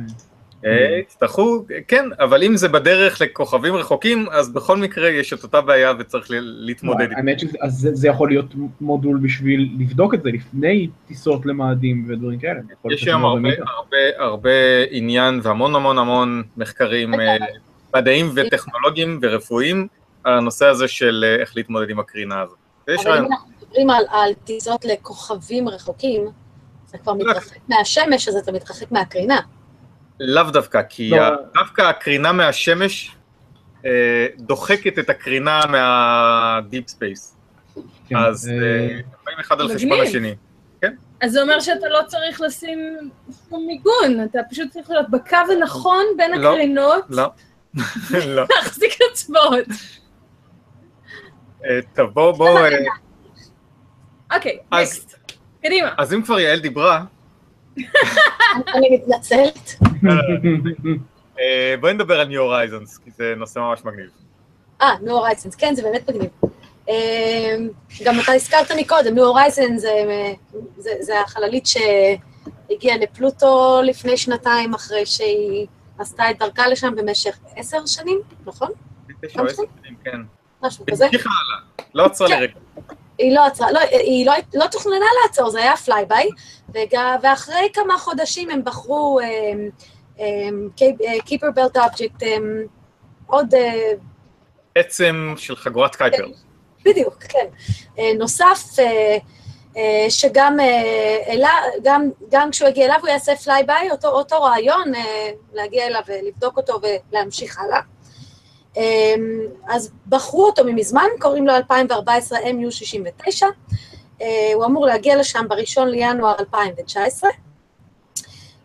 אה, אה, יצטרכו, כן, אבל אם זה בדרך לכוכבים רחוקים, אז בכל מקרה יש את אותה בעיה וצריך ל- להתמודד איתה. האמת שזה אז זה- זה יכול להיות מודול בשביל לבדוק את זה לפני טיסות למאדים ודברים כאלה. יש היום לא הרבה, עניין והמון המון המון מחקרים אה, מדעיים וטכנולוגיים ורפואיים על הנושא הזה של אה, איך להתמודד עם הקרינה הזאת. אבל אם. אנחנו מדברים על, על טיסות לכוכבים רחוקים, זה כבר מתרחק מהשמש, אז אתה מתרחק מהקרינה. לאו דווקא, כי לא. דווקא הקרינה מהשמש אה, דוחקת את הקרינה מה deep space. כן, אז אה, אה, באים אחד על חשבון. השני. אז זה אומר שאתה לא צריך לשים שום מיגון, אתה פשוט צריך להיות בקו הנכון בין לא, הקרינות, לא, לא. להחזיק אצבעות. אה, טוב, בואו, בואו, אה, אוקיי, אז- next. קדימה. אז אם כבר יעל דיברה, אני מתנצלת. אה, בואי נדבר על New Horizons, כי זה נושא ממש מגניב. אה, New Horizons, כן, זה באמת מגניב. אה, גם אתה הזכרת מקודם, New Horizon זה, זה, זה החללית שהגיעה לפלוטו לפני שנתיים, אחרי שהיא עשתה את דרכה לשם במשך עשר שנים, נכון? תשע או עשר שנים, כן. משהו כזה. המשיכה הלאה, לא עצרה כן. לרגע. היא לא עצרה, לא, היא לא, לא תוכננה לעצור, זה היה flyby, ואחרי כמה חודשים הם בחרו אמ, אמ, Kuiper Belt Object, אמ, עוד, אה, עצם של חגורת קייפר. בדיוק, כן, אה, נוסף, אה, אה, שגם אה, אלה, גם, גם כשהוא יגיע אליו הוא יעשה flyby, אותו, אותו רעיון, אה, להגיע אליו ולבדוק אותו ולהמשיך הלאה. אה, אז בחרו אותו ממזמן, קוראים לו 2014 MU69, אה, הוא אמור להגיע לשם בראשון לינואר 2019,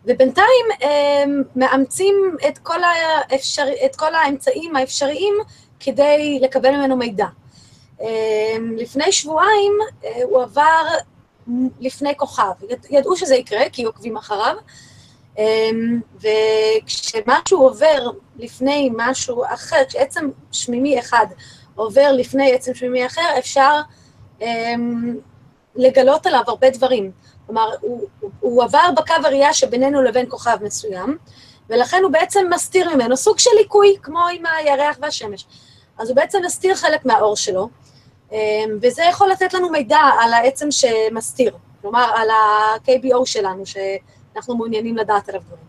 ובינתיים אה, מאמצים את כל, האפשר... את כל האמצעים האפשריים כדי לקבל ממנו מידע. אה, לפני שבועיים אה, הוא עבר לפני כוכב, יד- ידעו שזה יקרה כי עוקבים אחריו, וכשמשהו עובר לפני משהו אחר, כשעצם שמימי אחד עובר לפני עצם שמימי אחר, אפשר אה, לגלות עליו הרבה דברים. כלומר, הוא, הוא, עבר בקו הראייה שבינינו לבין כוכב מסוים, ולכן הוא בעצם מסתיר ממנו סוג של ליקוי, כמו עם הירח והשמש. אז הוא בעצם מסתיר חלק מהאור שלו, אמ, וזה יכול לתת לנו מידע על העצם שמסתיר, כלומר, על ה-KBO שלנו, שאנחנו מעוניינים לדעת עליו דברים.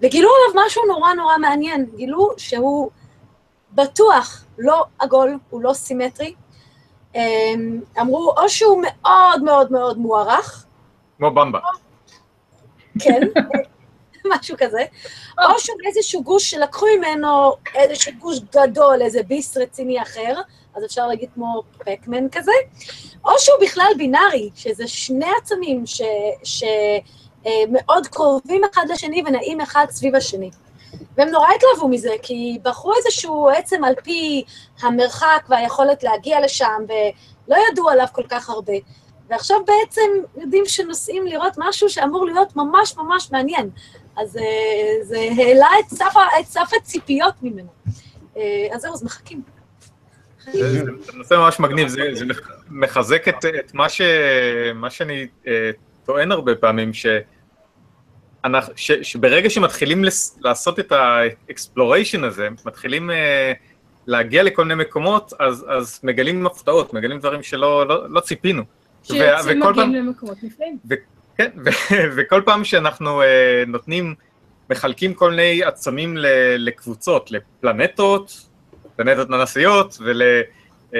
וגילו עליו משהו נורא נורא מעניין, גילו שהוא בטוח לא עגול, הוא לא סימטרי. אמ, אמרו, או שהוא מאוד מאוד מאוד מוערך, כמו במבה. כן, משהו כזה, או שהוא איזשהו גוש שלקחו ממנו איזשהו גוש גדול, איזה ביס רציני אחר, אז אפשר להגיד כמו פקמן כזה, או שהוא בכלל בינארי, שזה שני עצמים שמאוד קרובים אחד לשני ונעים אחד סביב השני. והם נורא התלהבו מזה, כי בחרו איזשהו עצם על פי המרחק והיכולת להגיע לשם, ולא ידעו עליו כל כך הרבה. ועכשיו בעצם יודעים שנוסעים לראות משהו שאמור להיות ממש ממש מעניין. אז אה, זה העלה את סף, את סף הציפיות ממנו. אה, אז זהו, אז מחכים. זה נושא ממש מגניב, זה זה מח- מחזק את את מה ש- מה שאני אה, טוען הרבה פעמים, ש- אנחנו- ש- שברגע שמתחילים לס- לעשות את ה exploration הזה, מתחילים אה, להגיע לכל מיני מקומות, אז אז מגלים הפתעות, מגלים דברים שלא לא- לא ציפינו. שיוצאים מגיעים פעם- למקומות נפלאים. כן, ו- וכל פעם שאנחנו אה, נותנים, מחלקים כל מיני עצמים ל- לקבוצות, לפלנטות, פלנטות ננסיות, ול-KBOs,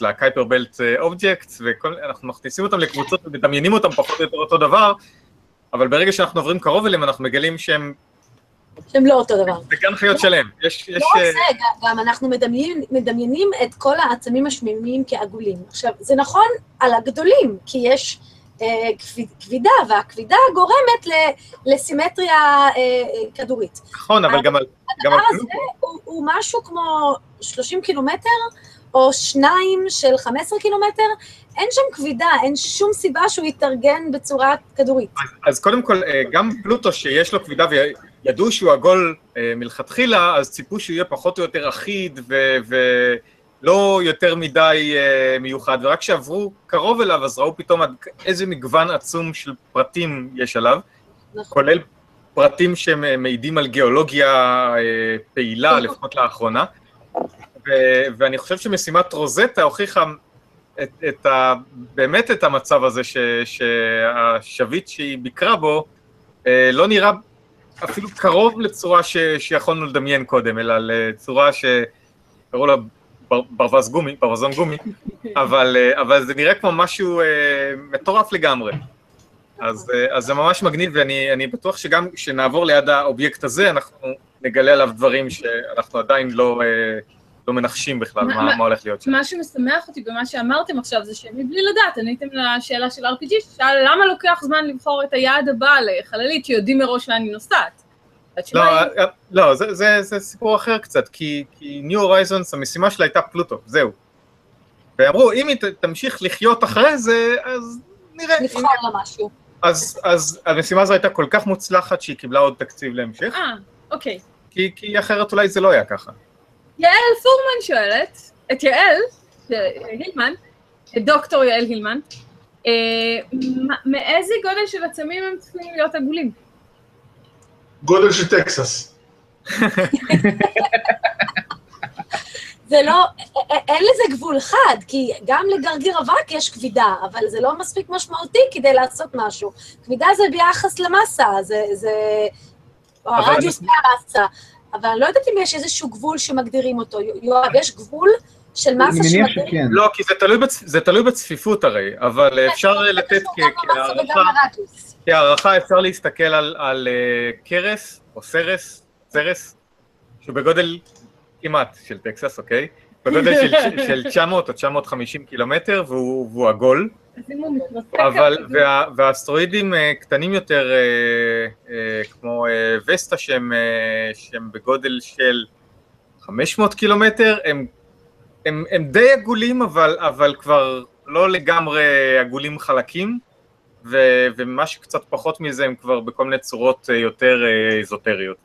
ל-Kuiper Belt Objects, ואנחנו מכניסים אותם לקבוצות ומדמיינים אותם פחות או יותר אותו דבר, אבל ברגע שאנחנו עוברים קרוב אליהם, אנחנו מגלים שהם שהם לא אותו דבר. זה גן חיות שלם. יש. לא רק אה, זה, גם- גם אנחנו מדמיינים, מדמיינים את כל העצמים השמימיים כעגולים. עכשיו, זה נכון על הגדולים, כי יש אה, כביד- כבידה, והכבידה גורמת לסימטריה אה, כדורית. נכון, אבל גם על גם הדבר הזה הוא משהו כמו 30 קילומטר, או שניים של 15 קילומטר, אין שם כבידה, אין שום סיבה שהוא יתארגן בצורה כדורית. אז קודם כל, אה, גם פלוטו שיש לו כבידה וידעו שהוא עגול אה, מלכתחילה, אז ציפו שהוא יהיה פחות או יותר אחיד ו- ולא יותר מדי אה, מיוחד, ורק כשעברו קרוב אליו אז ראו פתאום עד איזה מגוון עצום של פרטים יש עליו, נכון. כולל פרטים שמעידים על גיאולוגיה אה, פעילה, לפחות לאחרונה. ואני חושב שמשימת רוזטה הוכיחה את, את ה, באמת את המצב הזה ש, שהשביט שהיא ביקרה בו אה, לא נראה אפילו קרוב לצורה ש, שיכולנו לדמיין קודם, אלא לצורה שקראו לה בר, ברווז גומי, ברווזון גומי, אבל, אה, אבל זה נראה כמו משהו אה, מטורף לגמרי. אז, אז זה ממש מגניב, ואני אני בטוח שגם כשנעבור ליד האובייקט הזה, אנחנו נגלה עליו דברים שאנחנו עדיין לא, לא מנחשים בכלל מה- מה, מה- הולך להיות שם. מה שמשמח אותי במה שאמרתם עכשיו זה שמבלי לדעת, עניתם לשאלה של RPG, ששאל למה לוקח זמן לבחור את היעד הבא לחללית שיודעים מראש לאן היא נוסעת. לא, היא, אה, לא, זה, זה, זה סיפור אחר קצת, כי, כי New Horizons, המשימה שלה הייתה פלוטו, זהו. ואמרו, אם היא ת- תמשיך לחיות אחרי זה, אז נראה. נבחר לה משהו. אז, אז המשימה הזו הייתה כל כך מוצלחת שהיא קיבלה עוד תקציב להמשך, אה, אוקיי. כי, כי אחרת אולי זה לא היה ככה. יעל פורמן שואלת, את יעל, אה, הילמן, את דוקטור יעל הילמן, אה, מאיזה גודל של עצמים הם צפויים להיות עגולים? גודל של טקסס. זה לא, אין לזה גבול חד, כי גם לגרגיר אבק יש כבידה, אבל זה לא מספיק משמעותי כדי לעשות משהו. כבידה זה ביחס למסה, זה, זה או הרדיוס מהמסה, אבל אני לא יודעת אם יש איזשהו גבול שמגדירים אותו. יואב, יש גבול של אני מסה מניח שמגדירים שכן. לא, כי זה תלוי, בצ... זה תלוי בצפיפות הרי, אבל אפשר זה לתת. כהערכה אפשר להסתכל על, על אה, קרס או סרס, סרס, שהוא בגודל כמעט של טקסס, אוקיי? בגודל של, של 900 או 950 קילומטר, והוא, והוא עגול, אז אם הוא מתרסק... אבל, וה, והאסטרואידים אה, קטנים יותר, אה, אה, כמו וסטה, שהם, שהם בגודל של 500 קילומטר, הם, הם, הם די עגולים, אבל, אבל כבר לא לגמרי עגולים חלקים, ו, ומה שקצת פחות מזה הם כבר בכל מיני צורות יותר איזוטריות.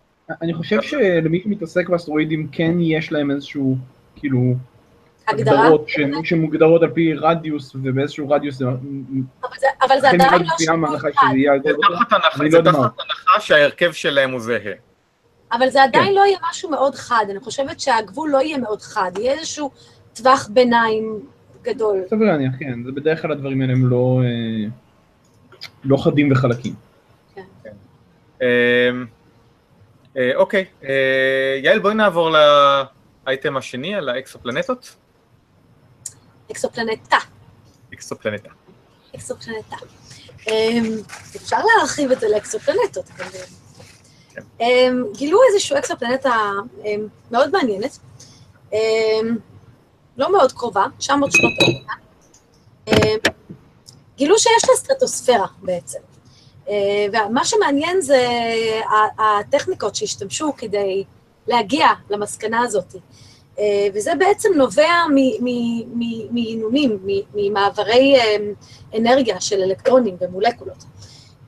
אני חושב שלמי שמתעסק באסטרואידים כן יש להם איזשהו, כאילו, הגדרות שמוגדרות על פי רדיוס, ובאיזשהו רדיוס זה... אבל זה- אבל זה לכן עדיין לא מסוים שינוי ההנחה חד. שזה יהיה זה. תחת הנחה, לא שההרכב שלהם הוא זהה. אבל זה עדיין לא יהיה משהו מאוד חד, אני חושבת שהגבול לא יהיה מאוד חד, יהיה איזשהו טווח ביניים גדול. סביר להניח, כן, זה בדרך כלל הדברים האלה הם לא... אה, לא חדים וחלקים. אה, אה, אוקיי, אה, יעל בואי נעבור לאייטם השני, על האקסופלנטות. אקסופלנטה, אקסופלנטה. אקסופלנטה. אמ, אפשר להרחיב את זה לאקסופלנטות, אבל... כן. אמ, גילו איזושהי אקסופלנטה אמ, מאוד מעניינת, לא מאוד קרובה, 900 שנות אור. אמ, גילו שיש לה סטרטוספירה בעצם. אה, ומה שמעניין זה הטכניקות שהשתמשו כדי להגיע למסקנה הזאת. אה, וזה בעצם נובע מ- מ- מ- מעינונים, מ- ממעברי אה, אנרגיה של אלקטרונים ומולקולות.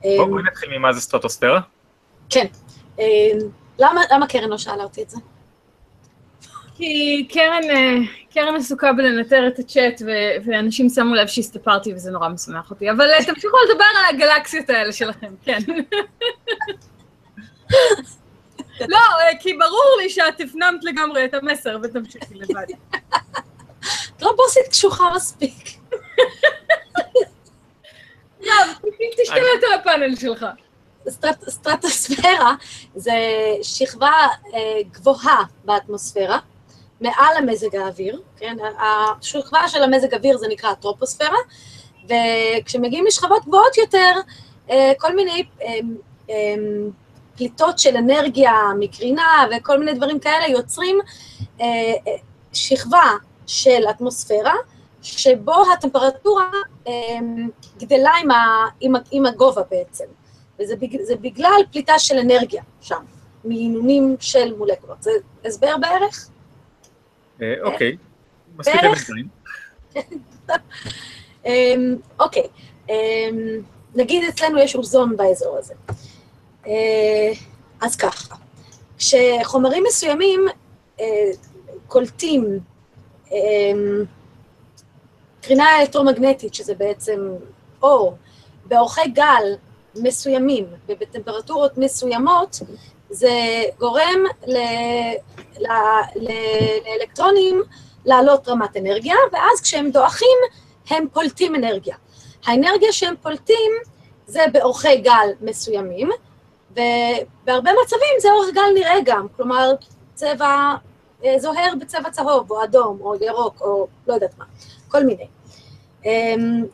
אה, בואו נתחיל ממה זה סטרטוספירה. כן. למה למה קרן לא שאלה אותי את זה? כי קרן, קרן עסוקה בלנטר את הצ'אט, ו- ואנשים שמו לב שהסתפרתי וזה נורא משמח אותי. אבל תמשיכו לדבר על הגלקסיות האלה שלכם, כן. לא, אה, כי ברור לי שאת הפנמת לגמרי את המסר ותמשיכי לבד. את לא בוסית קשוחה מספיק. לא, תשתלט על הפאנל שלך. סטרט, סטרטוספירה זה שכבה אה, גבוהה באטמוספירה, מעל המזג האוויר, כן? השכבה של המזג האוויר זה נקרא הטרופוספירה, וכשמגיעים לשכבות גבוהות יותר, אה, כל מיני פליטות של אנרגיה מקרינה וכל מיני דברים כאלה יוצרים אה, אה, שכבה של אטמוספירה, שבו הטמפרטורה אה, גדלה עם, ה, עם, עם הגובה בעצם. וזה בג, זה בגלל פליטה של אנרגיה שם, מעינונים של מולקולות. זה הסבר בערך? אה, אוקיי, מספיק. לבינתיים. אמ, אוקיי, אמ, נגיד אצלנו יש אוזון באזור הזה. אה, אז ככה, כשחומרים מסוימים אה, קולטים אמ, קרינה אלקטרומגנטית, שזה בעצם אור, באורכי גל מסוימים ובטמפרטורות מסוימות, זה גורם ל, ל, ל, לאלקטרונים לעלות רמת אנרגיה, ואז כשהם דועכים, הם פולטים אנרגיה. האנרגיה שהם פולטים זה באורכי גל מסוימים, ובהרבה מצבים זה אורך גל נראה גם, כלומר צבע אה, זוהר בצבע צהוב, או אדום, או ירוק, או לא יודעת מה, כל מיני. אמ,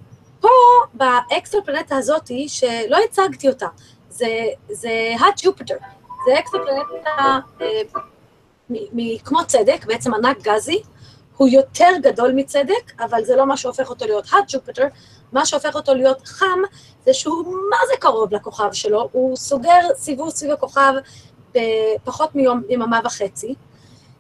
פה באקסטרפלנטה הזאתי, שלא הצגתי אותה, זה, זה ה-Jupiter, זה אקסטרפלנטה אה, כמו צדק, בעצם ענק גזי, הוא יותר גדול מצדק, אבל זה לא מה שהופך אותו להיות ה-Jupiter, מה שהופך אותו להיות חם, זה שהוא מה זה קרוב לכוכב שלו, הוא סוגר סיבוב סביב הכוכב בפחות מיום, יממה וחצי.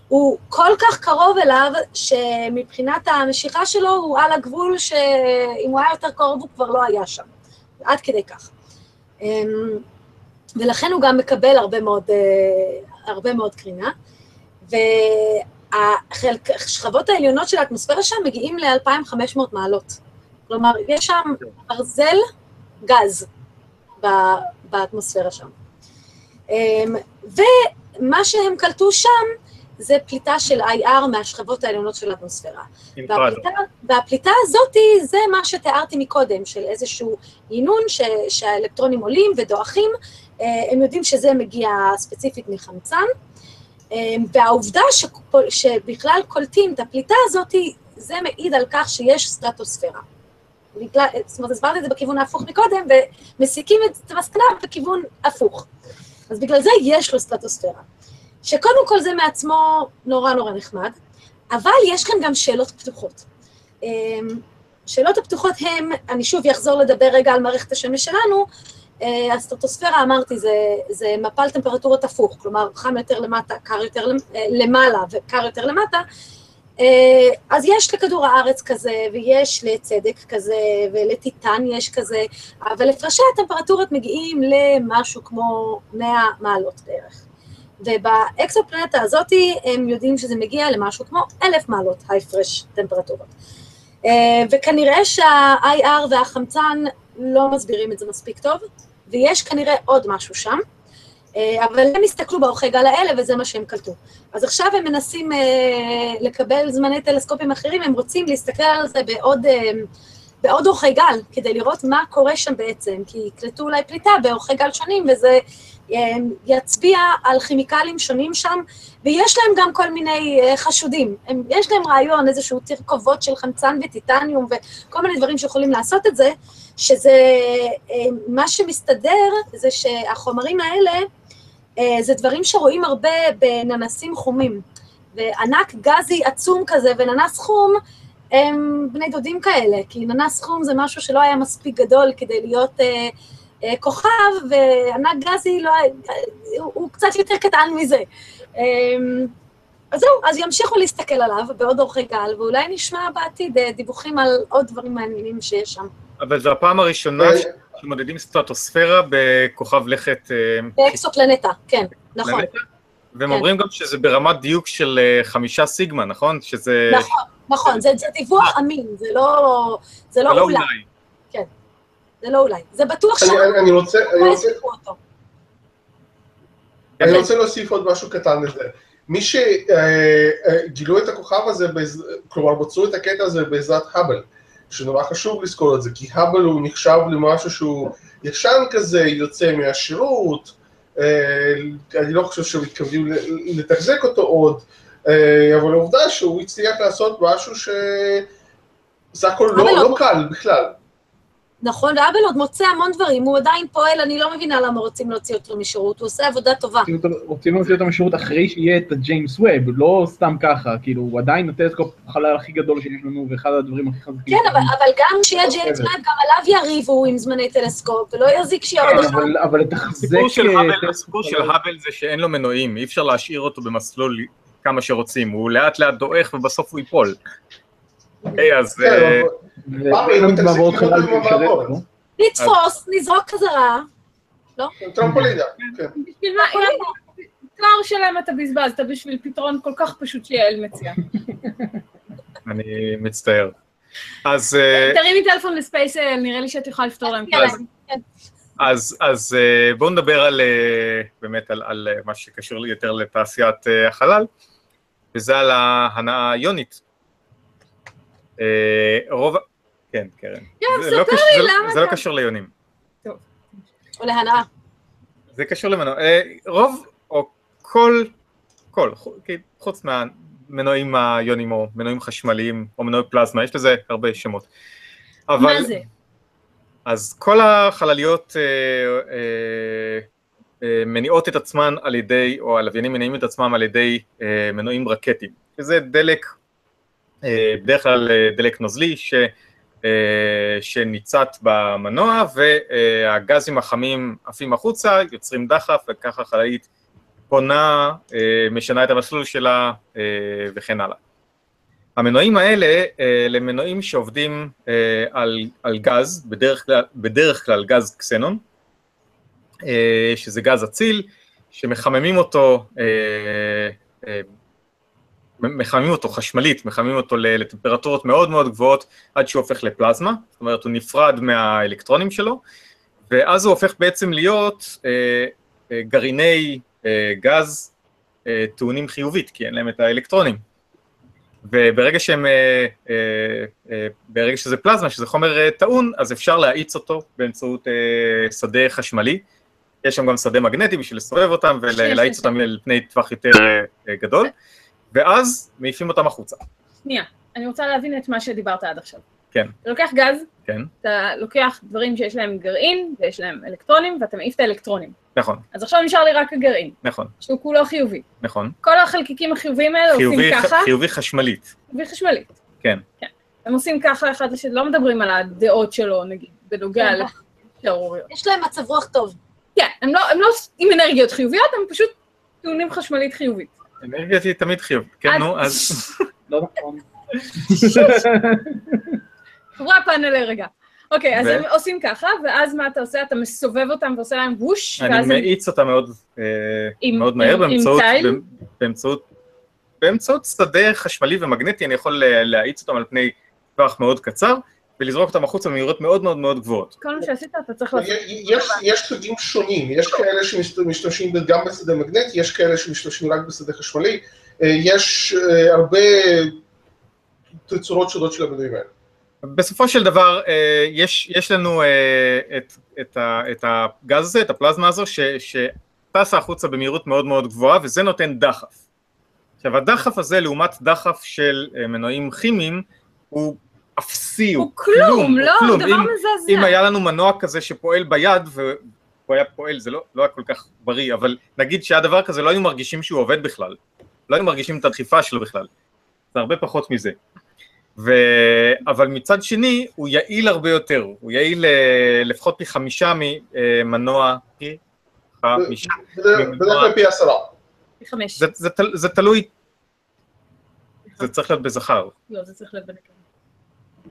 הוא כל כך קרוב אליו, שמבחינת המשיכה שלו הוא על הגבול שאם הוא היה יותר קרוב הוא כבר לא היה שם. עד כדי כך. אמ, ולכן הוא גם מקבל הרבה מאוד, אה, הרבה מאוד קרינה. והשכבות העליונות של האטמוספירה שם מגיעים ל-2500 מעלות. כלומר, יש שם ברזל גז באטמוספירה שם. אמ, ומה שהם קלטו שם זה פליטה של IR מהשכבות העליונות של האטמוספירה. והפליטה, והפליטה הזאתי זה מה שתיארתי מקודם, של איזשהו עינון ש, שהאלקטרונים עולים ודועכים, אה, הם יודעים שזה מגיע ספציפית מחמצן, והעובדה שכל, שבכלל קולטים את הפליטה הזאתי, זה מעיד על כך שיש סטרטוספירה. בגלל, זאת אומרת, הסברתי את זה בכיוון ההפוך מקודם, ומסיקים את המסקנה בכיוון הפוך. אז בגלל זה יש לו סטרטוספירה. שקודם כל זה מעצמו נורא נורא נחמד, אבל יש כאן גם שאלות פתוחות. אמ, שאלות הפתוחות הן, אני שוב אחזור לדבר רגע על מערכת השמש שלנו, הסטרטוספירה, אמרתי, זה, זה מפל טמפרטורות הפוך, כלומר, חם יותר למטה, קר יותר אה, למעלה וקר יותר למטה, אה, אז יש לכדור הארץ כזה, ויש לצדק כזה, ולטיטן יש כזה, אבל הפרשי הטמפרטורות מגיעים למשהו כמו 100 מעלות בערך. ובאקסופלנטה הזאתי הם יודעים שזה מגיע למשהו כמו אלף מעלות ההפרש טמפרטורות. אה, וכנראה שה-IR והחמצן לא מסבירים את זה מספיק טוב, ויש כנראה עוד משהו שם, אה, אבל הם הסתכלו באורכי גל האלה וזה מה שהם קלטו. אז עכשיו הם מנסים אה, לקבל זמני טלסקופים אחרים, הם רוצים להסתכל על זה בעוד, אה, בעוד אורכי גל, כדי לראות מה קורה שם בעצם, כי יקלטו אולי פליטה באורכי גל שונים, וזה יצביע על כימיקלים שונים שם, ויש להם גם כל מיני חשודים. הם, יש להם רעיון, איזשהו תרכובות של חמצן וטיטניום וכל מיני דברים שיכולים לעשות את זה, שזה, אה, מה שמסתדר זה שהחומרים האלה, אה, זה דברים שרואים הרבה בננסים חומים. וענק גזי עצום כזה וננס חום, הם בני דודים כאלה, כי ננס חום זה משהו שלא היה מספיק גדול כדי להיות אה, אה, כוכב, וענק גזי לא, היה- הוא, הוא קצת יותר קטן מזה. אה, אז זהו, אז ימשיכו להסתכל עליו בעוד אורכי גל, ואולי נשמע בעתיד אה, דיווחים על עוד דברים מעניינים שיש שם. אבל זו הפעם הראשונה אה, שמודדים סטרטוספירה בכוכב לכת אה, באקסופלנטה, כן, נכון. פלנטה, והם כן. אומרים גם שזה ברמת דיוק של אה, חמישה סיגמה, נכון? שזה... נכון, נכון, זה, זה דיווח אמין, זה לא, לא לא אולי, אולי. זה לא אולי, זה בטוח אני- שם, אני- אני רוצה, אני לא רוצה. אני רוצה להוסיף עוד משהו קטן לזה. מי שגילו את הכוכב הזה, כלומר מצאו את הקטע הזה בעזרת האבל, שנורא חשוב לזכור את זה, כי האבל הוא נחשב למשהו שהוא ישן כזה, יוצא מהשירות, אה, אני לא חושב שהם מתכוונים ל- לתחזק אותו עוד, אה, אבל העובדה שהוא הצליח לעשות משהו ש... זה הכל לא, לא לא- קל בכלל. נכון, והאבל עוד מוצא המון דברים, הוא עדיין פועל, אני לא מבינה למה רוצים להוציא אותו משירות, הוא עושה עבודה טובה. רוצים להוציא אותו משירות אחרי שיהיה את הג'יימס ווב, לא סתם ככה, כאילו, הוא עדיין הטלסקופ החלל הכי גדול שיש לנו, ואחד הדברים הכי חזקים. כן, אבל, אבל גם כשיהיה אוקיי, ג'יימס ווב, גם עליו יריבו עם זמני טלסקופ, ולא יזיק שיהיה עוד כן, אחד. אבל- אבל לתחזק... הסיפור של האבל זה שאין לו מנועים, אי אפשר להשאיר אותו במסלול כמה שרוצים, הוא לאט לאט דועך ובסוף הוא ייפול. אוקיי, אז כן, אה. אותו. נתפוס, נזרוק חזרה. כן. בשביל מה, אם תואר שלם אתה בזבזת בשביל פתרון כל כך פשוט שיעל מציעה. אני מצטער. אז אה, תרימי טלפון לספייסל, נראה לי שאת יכולה לפתור להם. אז, אז אה, בואו נדבר על, אה, באמת על, על אה, מה שקשור יותר לתעשיית אה, החלל, וזה על ההנאה היונית. אה, רוב... כן, קרן. יואב, זה לא ספר קשור- לי לא- למה זה לא קשור ליונים. או להנאה. זה קשור למנוע. אה, רוב, או כל, כל, חו- כן, חוץ מהמנועים היונים או מנועים חשמליים או מנועי פלזמה, יש לזה הרבה שמות. אבל, מה זה? אז כל החלליות אה, אה, אה, מניעות את עצמן על ידי, או הלוויינים מניעים את עצמם על ידי אה, מנועים רקטיים, שזה דלק, בדרך כלל אה, דלק נוזלי, ש, אה, שניצת במנוע, והגזים החמים עפים החוצה, יוצרים דחף, וככה החללית פונה, אה, משנה את המסלול שלה אה, וכן הלאה. המנועים האלה אה, למנועים שעובדים אה, על, על גז, בדרך כלל, בדרך כלל גז קסנון, אה, שזה גז אציל, שמחממים אותו, אה, אה, מחממים אותו חשמלית, מחממים אותו לטמפרטורות מאוד מאוד גבוהות עד שהוא הופך לפלזמה, זאת אומרת הוא נפרד מהאלקטרונים שלו, ואז הוא הופך בעצם להיות אה, אה, גרעיני אה, גז אה, טעונים חיובית, כי אין להם את האלקטרונים. וברגע שהם, אה, אה, אה, ברגע שזה פלזמה, שזה חומר אה, טעון, אז אפשר להאיץ אותו באמצעות אה, שדה חשמלי. יש שם גם שדה מגנטי בשביל לסובב אותם ולהאיץ. אותם על פני טווח יותר אה, אה, גדול, ואז מעיפים אותם החוצה. שנייה, אני רוצה להבין את מה שדיברת עד עכשיו. כן. אתה לוקח גז, כן, אתה לוקח דברים שיש להם גרעין ויש להם אלקטרונים, ואתה מעיף את האלקטרונים. נכון, אז עכשיו נשאר לי רק הגרעין, נכון, שהוא כולו חיובי. נכון. כל החלקיקים החיוביים האלה עושים חיובי, ככה, חיובי חשמלית, חיובי חשמלית. כן. הם עושים ככה אחד לשני, לא מדברים על הדעות שלו, נגיד, בנוגע כן. לשערוריות. יש להם מצב רוח טוב. כן, הם לא, הם לא עם אנרגיות חיוביות, הם פשוט טעונים חשמלית חיובית. אנרגיה היא תמיד חיוב. כן, נו, אז... לא נכון. חברי הפאנל רגע. אוקיי, אז הם עושים ככה, ואז מה אתה עושה? אתה מסובב אותם ועושה להם ווש, אני. מאיץ אותה מאוד, אה, מהר באמצעות, שדה חשמלי ומגנטי, אני יכול לה- להאיץ אותם על פני טווח מאוד קצר, ולזרוק אותם החוצה במהירות מאוד מאוד מאוד גבוהות. כל מה שעשית אתה צריך לעשות. יש, יש סוגים שונים, יש כאלה שמשתמשים גם בשדה מגנטי, יש כאלה שמשתמשים רק בשדה חשמלי, אה, יש אה, הרבה תצורות שונות של המנועים האלה. בסופו של דבר, אה, יש, יש לנו את, את, ה, את הגז הזה, את הפלזמה הזו, ש, שטסה החוצה במהירות מאוד מאוד גבוהה, וזה נותן דחף. עכשיו, הדחף הזה, לעומת דחף של מנועים כימיים, הוא אפסי, הוא כלום, לא? הוא דבר אם, מזעזע. אם היה לנו מנוע כזה שפועל ביד, והוא היה פועל, זה לא, לא היה כל כך בריא, אבל נגיד שהיה דבר כזה, לא היינו מרגישים שהוא עובד בכלל. לא היינו מרגישים את הדחיפה שלו בכלל. זה הרבה פחות מזה. ו... אבל מצד שני, הוא יעיל הרבה יותר. הוא יעיל אה, לפחות פי חמישה ממנוע, פי חמישה. בדרך כלל פי עשרה. פי חמש. זה, זה, תל- זה תלוי, זה צריך להיות בזכר. לא, זה צריך להיות בנקבה.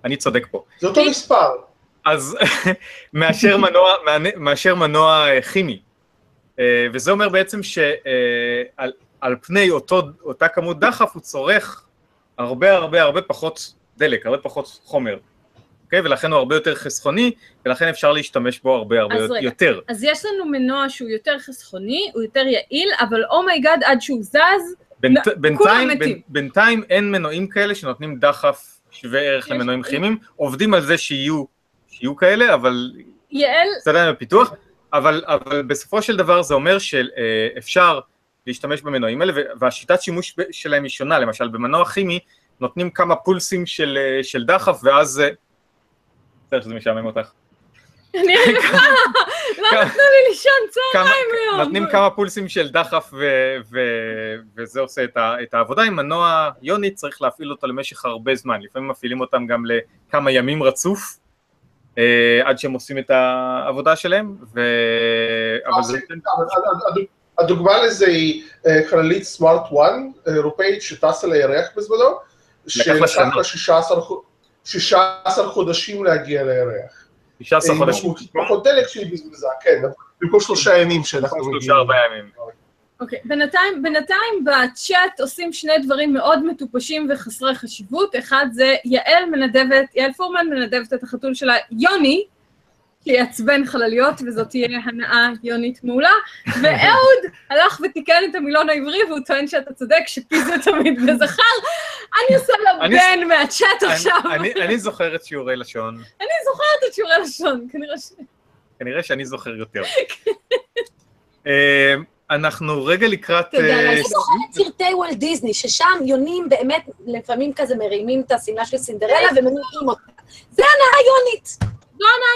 אני צודק פה. זה אותו מספר. אז מאשר מנוע, מאשר מנוע אה, כימי. אה, וזה אומר בעצם שעל על פני אותו, אותה כמות דחף הוא צורך הרבה הרבה הרבה פחות דלק, הרבה פחות חומר. אוקיי? ולכן הוא הרבה יותר חסכוני, ולכן אפשר להשתמש בו הרבה הרבה אז רגע. יותר. אז יש לנו מנוע שהוא יותר חסכוני, הוא יותר יעיל, אבל oh my God, עד שהוא זז, בינ, לא, בינתיים, כולם מתים. בינתיים אין מנועים כאלה שנותנים דחף שווה ערך למנועים כימיים, עובדים על זה שיהיו, שיהיו כאלה, אבל יעל, זה עדיין בפיתוח, אבל, אבל בסופו של דבר זה אומר שאפשר להשתמש במנועים האלה, והשיטת שימוש שלהם היא שונה, למשל במנוע כימי נותנים כמה פולסים של, אה, של דחף, ואז... אה, בסדר שזה משעמם אותך. אני רעבה, לא נתנו לי לישון כמה- צהריים היום. נותנים כמה פולסים של דחף וזה עושה את, העבודה. עם מנוע יוני צריך להפעיל אותו למשך הרבה זמן, לפעמים מפעילים אותם גם לכמה ימים רצוף, אה, עד שהם עושים את העבודה שלהם, ו... אבל זה... הד- הד- הדוגמה לזה היא אה, חללית סמארט 1 אירופאית שטסה לירח בזמנו, שלקח לה שנה. 16 חו- 16 חודשים להגיע לירח. 16 אה, חודשים, פחות דלק שהיא בזבזה, כן, במקום שלושה ימים שאנחנו שלושה מגיעים. ארבעה ימים. אוקיי, בינתיים, בינתיים בצ'אט עושים שני דברים מאוד מטופשים וחסרי חשיבות. אחד זה יעל מנדבת, יעל פורמן מנדבת את החתול שלה, יוני, שיעצבן חלליות, וזאת תהיה הנאה יונית מעולה, ואהוד הלך ותיקן את המילון העברי, והוא טוען שאתה צודק, שפי זה תמיד בזכר. אני עושה לו בן מהצ'אט עכשיו. אני, אני, אני זוכר את שיעורי לשון, אני זוכרת את שיעורי לשון, כנראה ש... כנראה שאני זוכר יותר. אה, אנחנו רגע לקראת... תודה, אה, אני זוכרת סרטי וולט דיסני, ששם יונים באמת לפעמים כזה מרימים את השמלה של סינדרלה ומניעים אותה. זה הנאה יונית.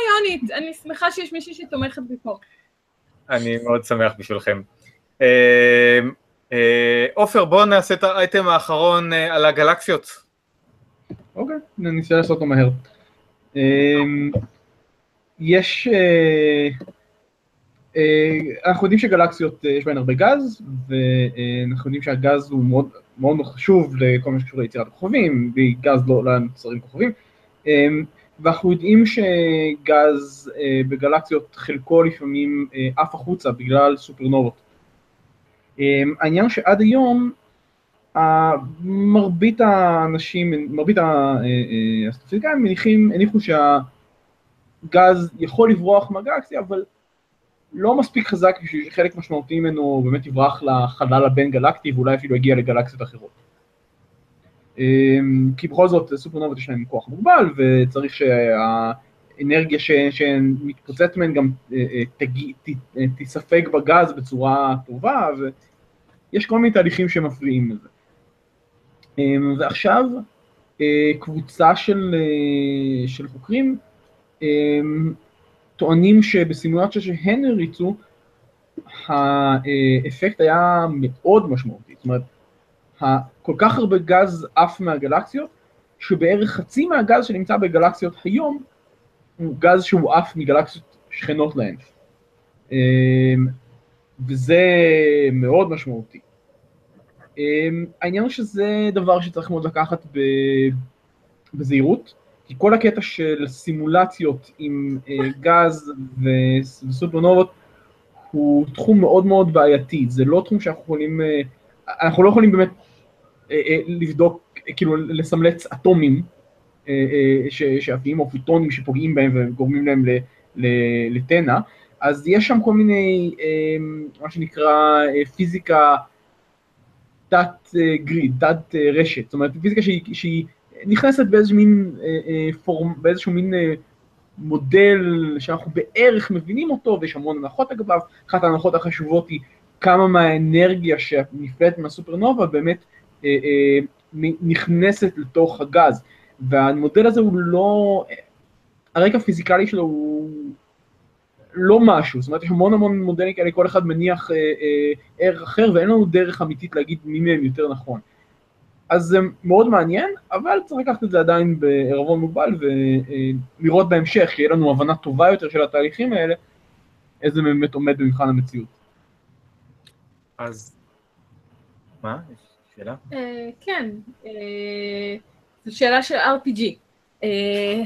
יונית, אני שמחה שיש מישהי שתומכת בי פה. אני מאוד שמח בשבילכם. אה, אה, עופר, בואו נעשה את האייטם האחרון אה, על הגלקסיות. אוקיי, ננסה לעשות אותו מהר. אמ, יש... אה, אנחנו יודעים שגלקסיות, יש בהן הרבה גז, ואנחנו יודעים שהגז הוא מאוד מאוד חשוב לכל מה שקשור ליצירת כוכבים, בלי גז לא לא נוצרים כוכבים. ואנחנו יודעים שגז אה, בגלקסיות חלקו לפעמים אה, עף החוצה בגלל סופרנובות. אמ, העניין שעד היום מרבית האנשים, מרבית ה- אה, אה, האסטרופיזיקאים מניחים, הניחו שהגז יכול לברוח מהגלקסיה, אבל לא מספיק חזק בשביל שחלק משמעותי ממנו באמת יברח לחלל הבין גלקטי ואולי אפילו יגיע לגלקסיות אחרות. אמ, כי בכל זאת סופרנובות יש להם כוח מוגבל וצריך שהאנרגיה שמתפוצצת מהן גם אה, אה, תגי- ת- אה, תיספג בגז בצורה טובה ויש כל מיני תהליכים שמפריעים לזה. אמ, ועכשיו קבוצה של, של חוקרים אמ, טוענים שבסימולציה שהן הריצו האפקט היה מאוד משמעותי, זאת אומרת כל כך הרבה גז עף מהגלקסיות שבערך חצי מהגז שנמצא בגלקסיות היום הוא גז שהוא עף מגלקסיות שכנות להן אמ, וזה מאוד משמעותי. אמ, העניין הוא שזה דבר שצריך מאוד לקחת בזהירות, כי כל הקטע של סימולציות עם אה, גז וסופרנובות הוא תחום מאוד מאוד בעייתי, זה לא תחום שאנחנו יכולים, אה, אנחנו לא יכולים באמת לבדוק, אה, כאילו לסמלץ אטומים אה, אה, שעפים או פיטונים שפוגעים בהם וגורמים להם לטנא, אז יש שם כל מיני, אה, מה שנקרא אה, פיזיקה תת אה, גריד, תת אה, רשת, זאת אומרת פיזיקה שהיא, שהיא נכנסת באיזשהו מין אה, אה, פורם, באיזשהו מין אה, מודל שאנחנו בערך מבינים אותו ויש המון הנחות לגביו, אחת ההנחות החשובות היא כמה מהאנרגיה שנפלטת מהסופרנובה באמת אה, אה, נכנסת לתוך הגז, והמודל הזה הוא לא, הרקע הפיזיקלי שלו הוא לא משהו, זאת אומרת יש המון המון מודלים כאלה, כל אחד מניח אה, אה, ערך אחר ואין לנו דרך אמיתית להגיד מי מהם יותר נכון. אז זה מאוד מעניין, אבל צריך לקחת את זה עדיין בערבון מוגבל ולראות בהמשך, שיהיה לנו הבנה טובה יותר של התהליכים האלה, איזה באמת עומד במבחן המציאות. אז... מה? יש שאלה? אה, כן, אה, זו שאלה של RPG. אה,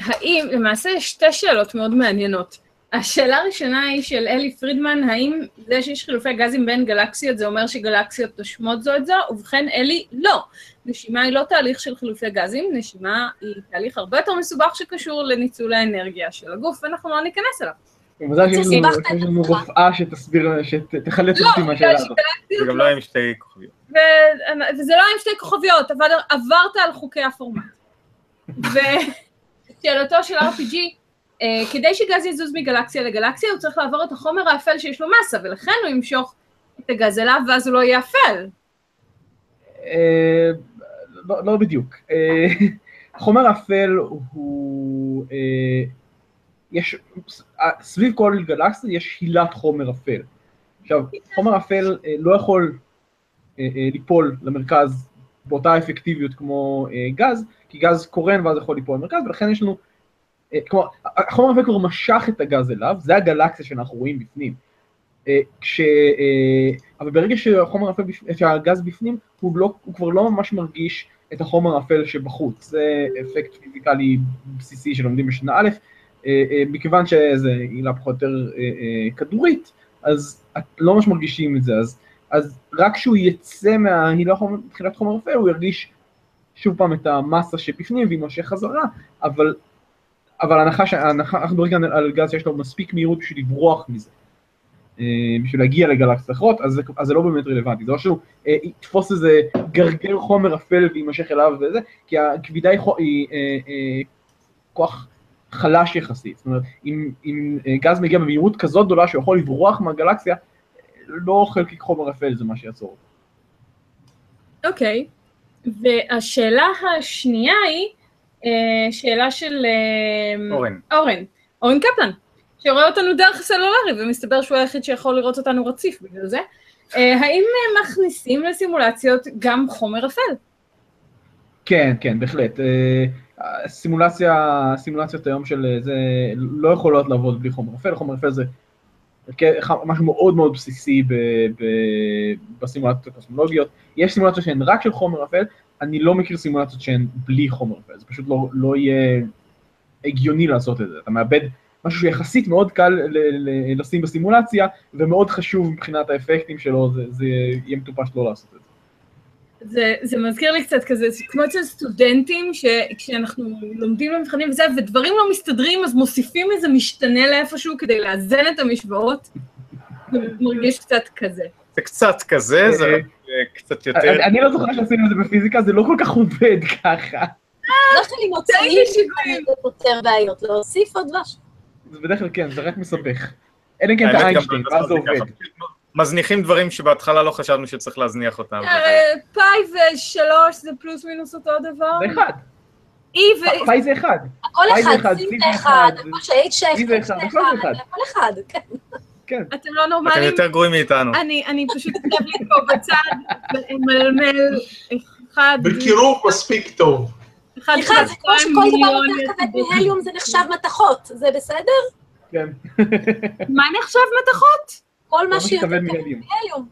האם, למעשה יש שתי שאלות מאוד מעניינות. השאלה הראשונה היא של אלי פרידמן, האם זה שיש חילופי גזים בין גלקסיות זה אומר שגלקסיות נושמות זו את זו? ובכן, אלי, לא. נשימה היא לא תהליך של חילופי גזים, נשימה היא תהליך הרבה יותר מסובך שקשור לניצול האנרגיה של הגוף, ואנחנו לא ניכנס אליו. מזל שיש לנו- סיבכת את שיש לנו. רופאה שתסביר, שתחלץ לא, אותי מהשאלה בגלל הזאת. זה גם לא היה עם שתי כוכביות. ו... וזה לא עם שתי כוכביות, אבל עברת על חוקי הפורמט. ושאלתו של RPG, אה, כדי שגז יזוז מגלקסיה לגלקסיה, הוא צריך לעבור את החומר האפל שיש לו מסה, ולכן הוא ימשוך את הגז אליו, ואז הוא לא יהיה אפל. אה, לא, לא בדיוק. אה, החומר האפל הוא, אה, יש, סביב כל גלקסיה יש הילת חומר אפל. עכשיו, חומר אפל אה, לא יכול אה, אה, ליפול למרכז באותה אפקטיביות כמו אה, גז, כי גז קורן ואז יכול ליפול למרכז, ולכן יש לנו, אה, כלומר, החומר האפל כבר משך את הגז אליו, זה הגלקסיה שאנחנו רואים בפנים. אה, כש... אה, אבל ברגע שהחומר האפל, בפ- שהגז בפנים, הוא, לא, הוא כבר לא ממש מרגיש את החומר האפל שבחוץ. זה אפקט פיזיקלי בסיסי שלומדים בשנה א', אה, אה, מכיוון שזה עילה פחות או יותר אה, אה, כדורית, אז את לא ממש מרגישים את זה, אז, אז רק כשהוא יצא מההילה חומר- תחילת חומר אפל, הוא ירגיש שוב פעם את המסה שבפנים ויימשך חזרה, אבל, אבל ההנחה, שההנחה, אנחנו מדברים כאן על, גז שיש לו מספיק מהירות בשביל לברוח מזה. אה, בשביל להגיע לגלקסיות אחרות, אז, אז זה לא באמת רלוונטי, זה לא שהוא אה, יתפוס איזה גרגר חומר אפל ויימשך אליו וזה, כי הכבידה היא, היא אה, אה, כוח חלש יחסית, זאת אומרת, אם, אם אה, גז מגיע במהירות כזאת גדולה שהוא יכול לברוח מהגלקסיה, לא חלקיק חומר אפל זה מה שיעצור. אוקיי. והשאלה השנייה היא, אה, שאלה של אה, אורן. אורן, אורן קפלן, שרואה אותנו דרך הסלולרי, ומסתבר שהוא היחיד שיכול לראות אותנו רציף בגלל זה. האם מכניסים לסימולציות גם חומר אפל? כן, כן, בהחלט. הסימולציה, הסימולציות היום של אה, זה לא יכולות לעבוד בלי חומר אפל, חומר אפל זה משהו מאוד מאוד בסיסי ב, ב, בסימולציות הקוסמולוגיות. יש סימולציות שהן רק של חומר אפל, אני לא מכיר סימולציות שהן בלי חומר אפל, זה פשוט לא, לא יהיה הגיוני לעשות את זה. אתה מאבד משהו שיחסית מאוד קל ל, ל, לשים בסימולציה, ומאוד חשוב מבחינת האפקטים שלו, זה, זה יהיה מטופש לא לעשות את זה. זה, זה מזכיר לי קצת כזה, זה כמו אצל סטודנטים, שכשאנחנו לומדים למבחנים וזה, ודברים לא מסתדרים, אז מוסיפים איזה משתנה לאיפשהו כדי לאזן את המשוואות. זה מרגיש קצת כזה. זה קצת כזה, זה אה, אה, קצת יותר... אני, אני לא זוכר שעשינו את זה בפיזיקה, זה לא כל כך עובד ככה. לא שלי מוצאים. זה פותר בעיות, להוסיף עוד דבש. זה בדרך כלל כן, זה רק מסבך. אלא אם כן אתה האמת, גם איינשטיין, בהנדסה ואז זה. עובד. מזניחים דברים שבהתחלה לא חשבנו שצריך להזניח אותם. אה, פאי ושלוש זה פלוס מינוס אותו דבר? זה אחד, אי ו... פאי זה אחד. זה אחד, אחד, סים סי זה אחד, אחד, שייך, סי זה אחד, זה אחד. אחד, כן. כן. אתם לא אתם נורמלים? יותר גרועים מאיתנו. אני, אני פשוט אכתב לי פה בצד, מלמל אחד, בקירוב מספיק טוב. אחד, סליחה, זה כמו שכל דבר יותר כבד. מהליום זה נחשב מתכות, זה בסדר? כן. מה נחשב מתכות? כל מה שיותר שכבד כבד מהליום.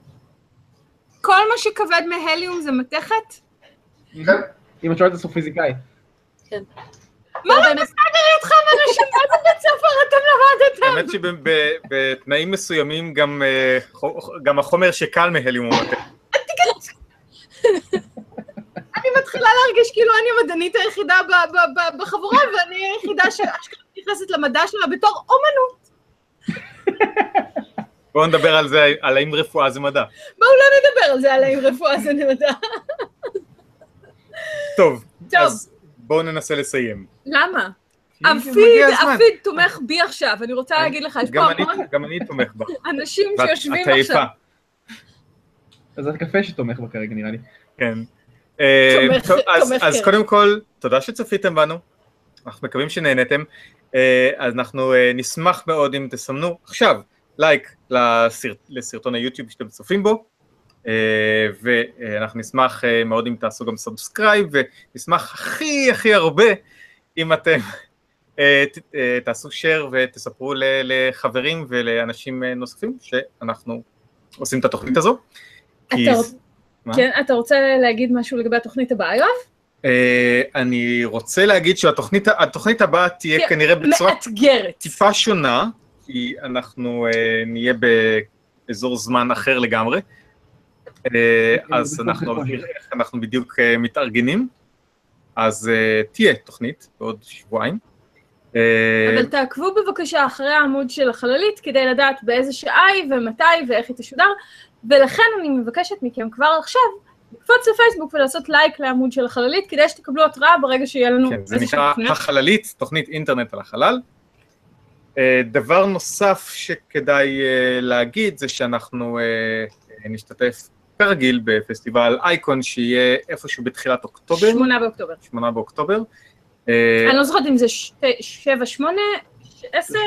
כל מה שכבד מהליום זה מתכת? כן. אם את שואלת אסטרופיזיקאי. מה לא בסדר איתכם אנשים? איזה בית ספר אתם למדתם? האמת שבתנאים מסוימים גם, אה, גם החומר שקל מהליום הוא מתק. אני מתחילה להרגיש כאילו אני המדענית היחידה בחבורה, ואני היחידה שאשכרה נכנסת למדע שלה בתור אומנות. בואו נדבר על זה, על האם רפואה זה מדע. בואו לא נדבר על זה, על האם רפואה זה מדע. טוב, טוב. אז בואו ננסה לסיים. למה? הזמן. אפיד תומך בי עכשיו, אני רוצה להגיד לך, יש גם פה אני- המון גם אני תומך בה. אנשים שיושבים את עייפה. עכשיו. אז זה הקפה שתומך בה כרגע נראה לי. כן. אה, אז-. קודם כל, תודה שצפיתם בנו. אנחנו מקווים שנהנתם. אה, אז אנחנו אה, נשמח מאוד אם תסמנו עכשיו לייק לסרט- לסרטון היוטיוב שאתם צופים בו. אה, ואנחנו נשמח אה, מאוד אם תעשו גם subscribe, ונשמח הכי הכי הרבה אם אתם אה, תעשו share ותספרו לחברים ולאנשים נוספים שאנחנו עושים את התוכנית הזו. כי? כן, אתה רוצה להגיד משהו לגבי התוכנית הבאה, יואב? אני רוצה להגיד שהתוכנית התוכנית הבאה תהיה כן, כנראה בצורה מאתגרת. טיפה שונה, כי אנחנו אה, נהיה באזור זמן אחר לגמרי, אה, אז בכל אנחנו. נראה איך אנחנו בדיוק אה, מתארגנים, אז אה, תהיה תוכנית בעוד שבועיים. אבל תעקבו בבקשה אחרי העמוד של החללית כדי לדעת באיזה שעה היא ומתי ואיך היא תשודר, ולכן אני מבקשת מכם כבר עכשיו לקפוץ לפייסבוק ולעשות לייק לעמוד של החללית כדי שתקבלו התראה ברגע שיהיה לנו כן, זה איזשהו נקרא תוכניות. החללית, תוכנית אינטרנט על החלל. אה, דבר נוסף שכדאי אה, להגיד זה שאנחנו אה, נשתתף כרגיל בפסטיבל אייקון שיהיה איפשהו בתחילת אוקטובר, שמונה באוקטובר. שמונה באוקטובר. אני לא זוכרת אם זה שבע, שמונה, עשר,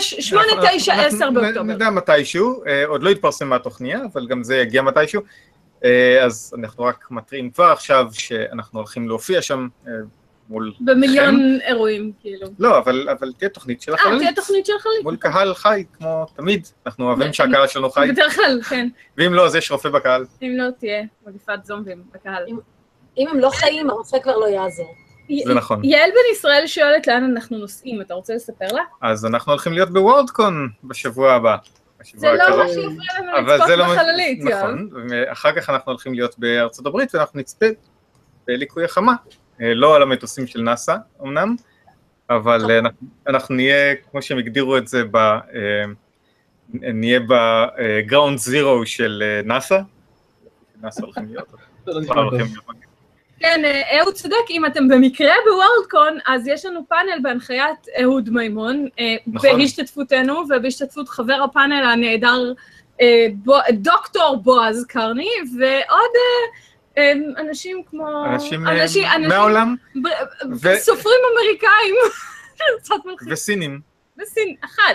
שמונה, תשע, עשר באוקטובר. נדע מתישהו, עוד לא התפרסמה התוכניה, אבל גם זה יגיע מתישהו. אז אנחנו רק מתריעים כבר עכשיו שאנחנו הולכים להופיע שם מול... במיליון אירועים, כאילו. לא, אבל אבל תהיה תוכנית של אה, תהיה החללית. תוכנית של חללית. מול קהל חי, כמו תמיד. אנחנו אוהבים שהקהל שלנו חי, בדרך כלל, כן. ואם לא, אז יש רופא בקהל. אם לא תהיה מגפת זומבים בקהל. אם הם לא חיים, הרופא כבר לא יעזור. זה נכון. יעל בן ישראל שואלת לאן אנחנו נוסעים, אתה רוצה לספר לה? אז אנחנו הולכים להיות בוורדקון בשבוע הבא. בשבוע זה לא. מה שיפריע לנו לצפות זה לא... בחללית, יואב. נכון, ואחר כך אנחנו הולכים להיות בארצות הברית ואנחנו נצפה בליקוי החמה. אה, לא על המטוסים של נאסא אמנם, אבל אה, אנחנו- אנחנו נהיה, כמו שהם הגדירו את זה, ב... אה, נהיה בגראונד זירו של נאסא. נאסא הולכים להיות. לא. הולכים להיות. כן, אה, אהוד צודק, אם אתם במקרה בוורלדקון, אז יש לנו פאנל בהנחיית אהוד מימון, נכון. בהשתתפותנו ובהשתתפות חבר הפאנל הנהדר דוקטור בועז קרני, ועוד אנשים כמו... אנשים אה, אנשים- אנשים- מהעולם ב- ו- סופרים אמריקאים, וסינים. בסין, אחד.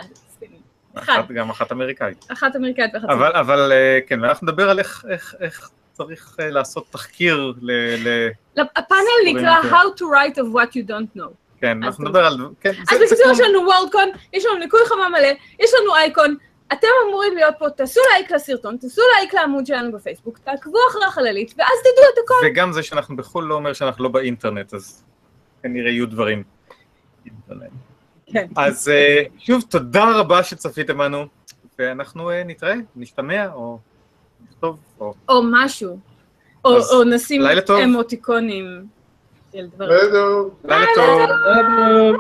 אחת- גם אחת אמריקאית. אחת אמריקאית ואחת סינית. אבל, אבל אה, כן, ואנחנו נדבר על איך, איך, איך צריך אה, לעשות תחקיר ל... ל הפאנל נקרא. How to write of what you don't know. כן, אנחנו. נדבר על... כן, אז בקיצור יש לנו וורלדקון, יש לנו ניקוי חמה מלא, יש לנו אייקון, אתם אמורים להיות פה, תעשו לייק לסרטון, תעשו לייק לעמוד שלנו בפייסבוק, תעקבו אחרי החללית, ואז תדעו את הכל. וגם זה שאנחנו בחו"ל לא אומר שאנחנו לא באינטרנט, אז כנראה יהיו דברים. אינטרנט. כן. אז אה, שוב, תודה רבה שצפיתם בנו, ואנחנו אה, נתראה, נשתמע, או נכתוב, או... או משהו. או או נשים לילה טוב. אמוטיקונים של דברים. בסדר. לילה טוב.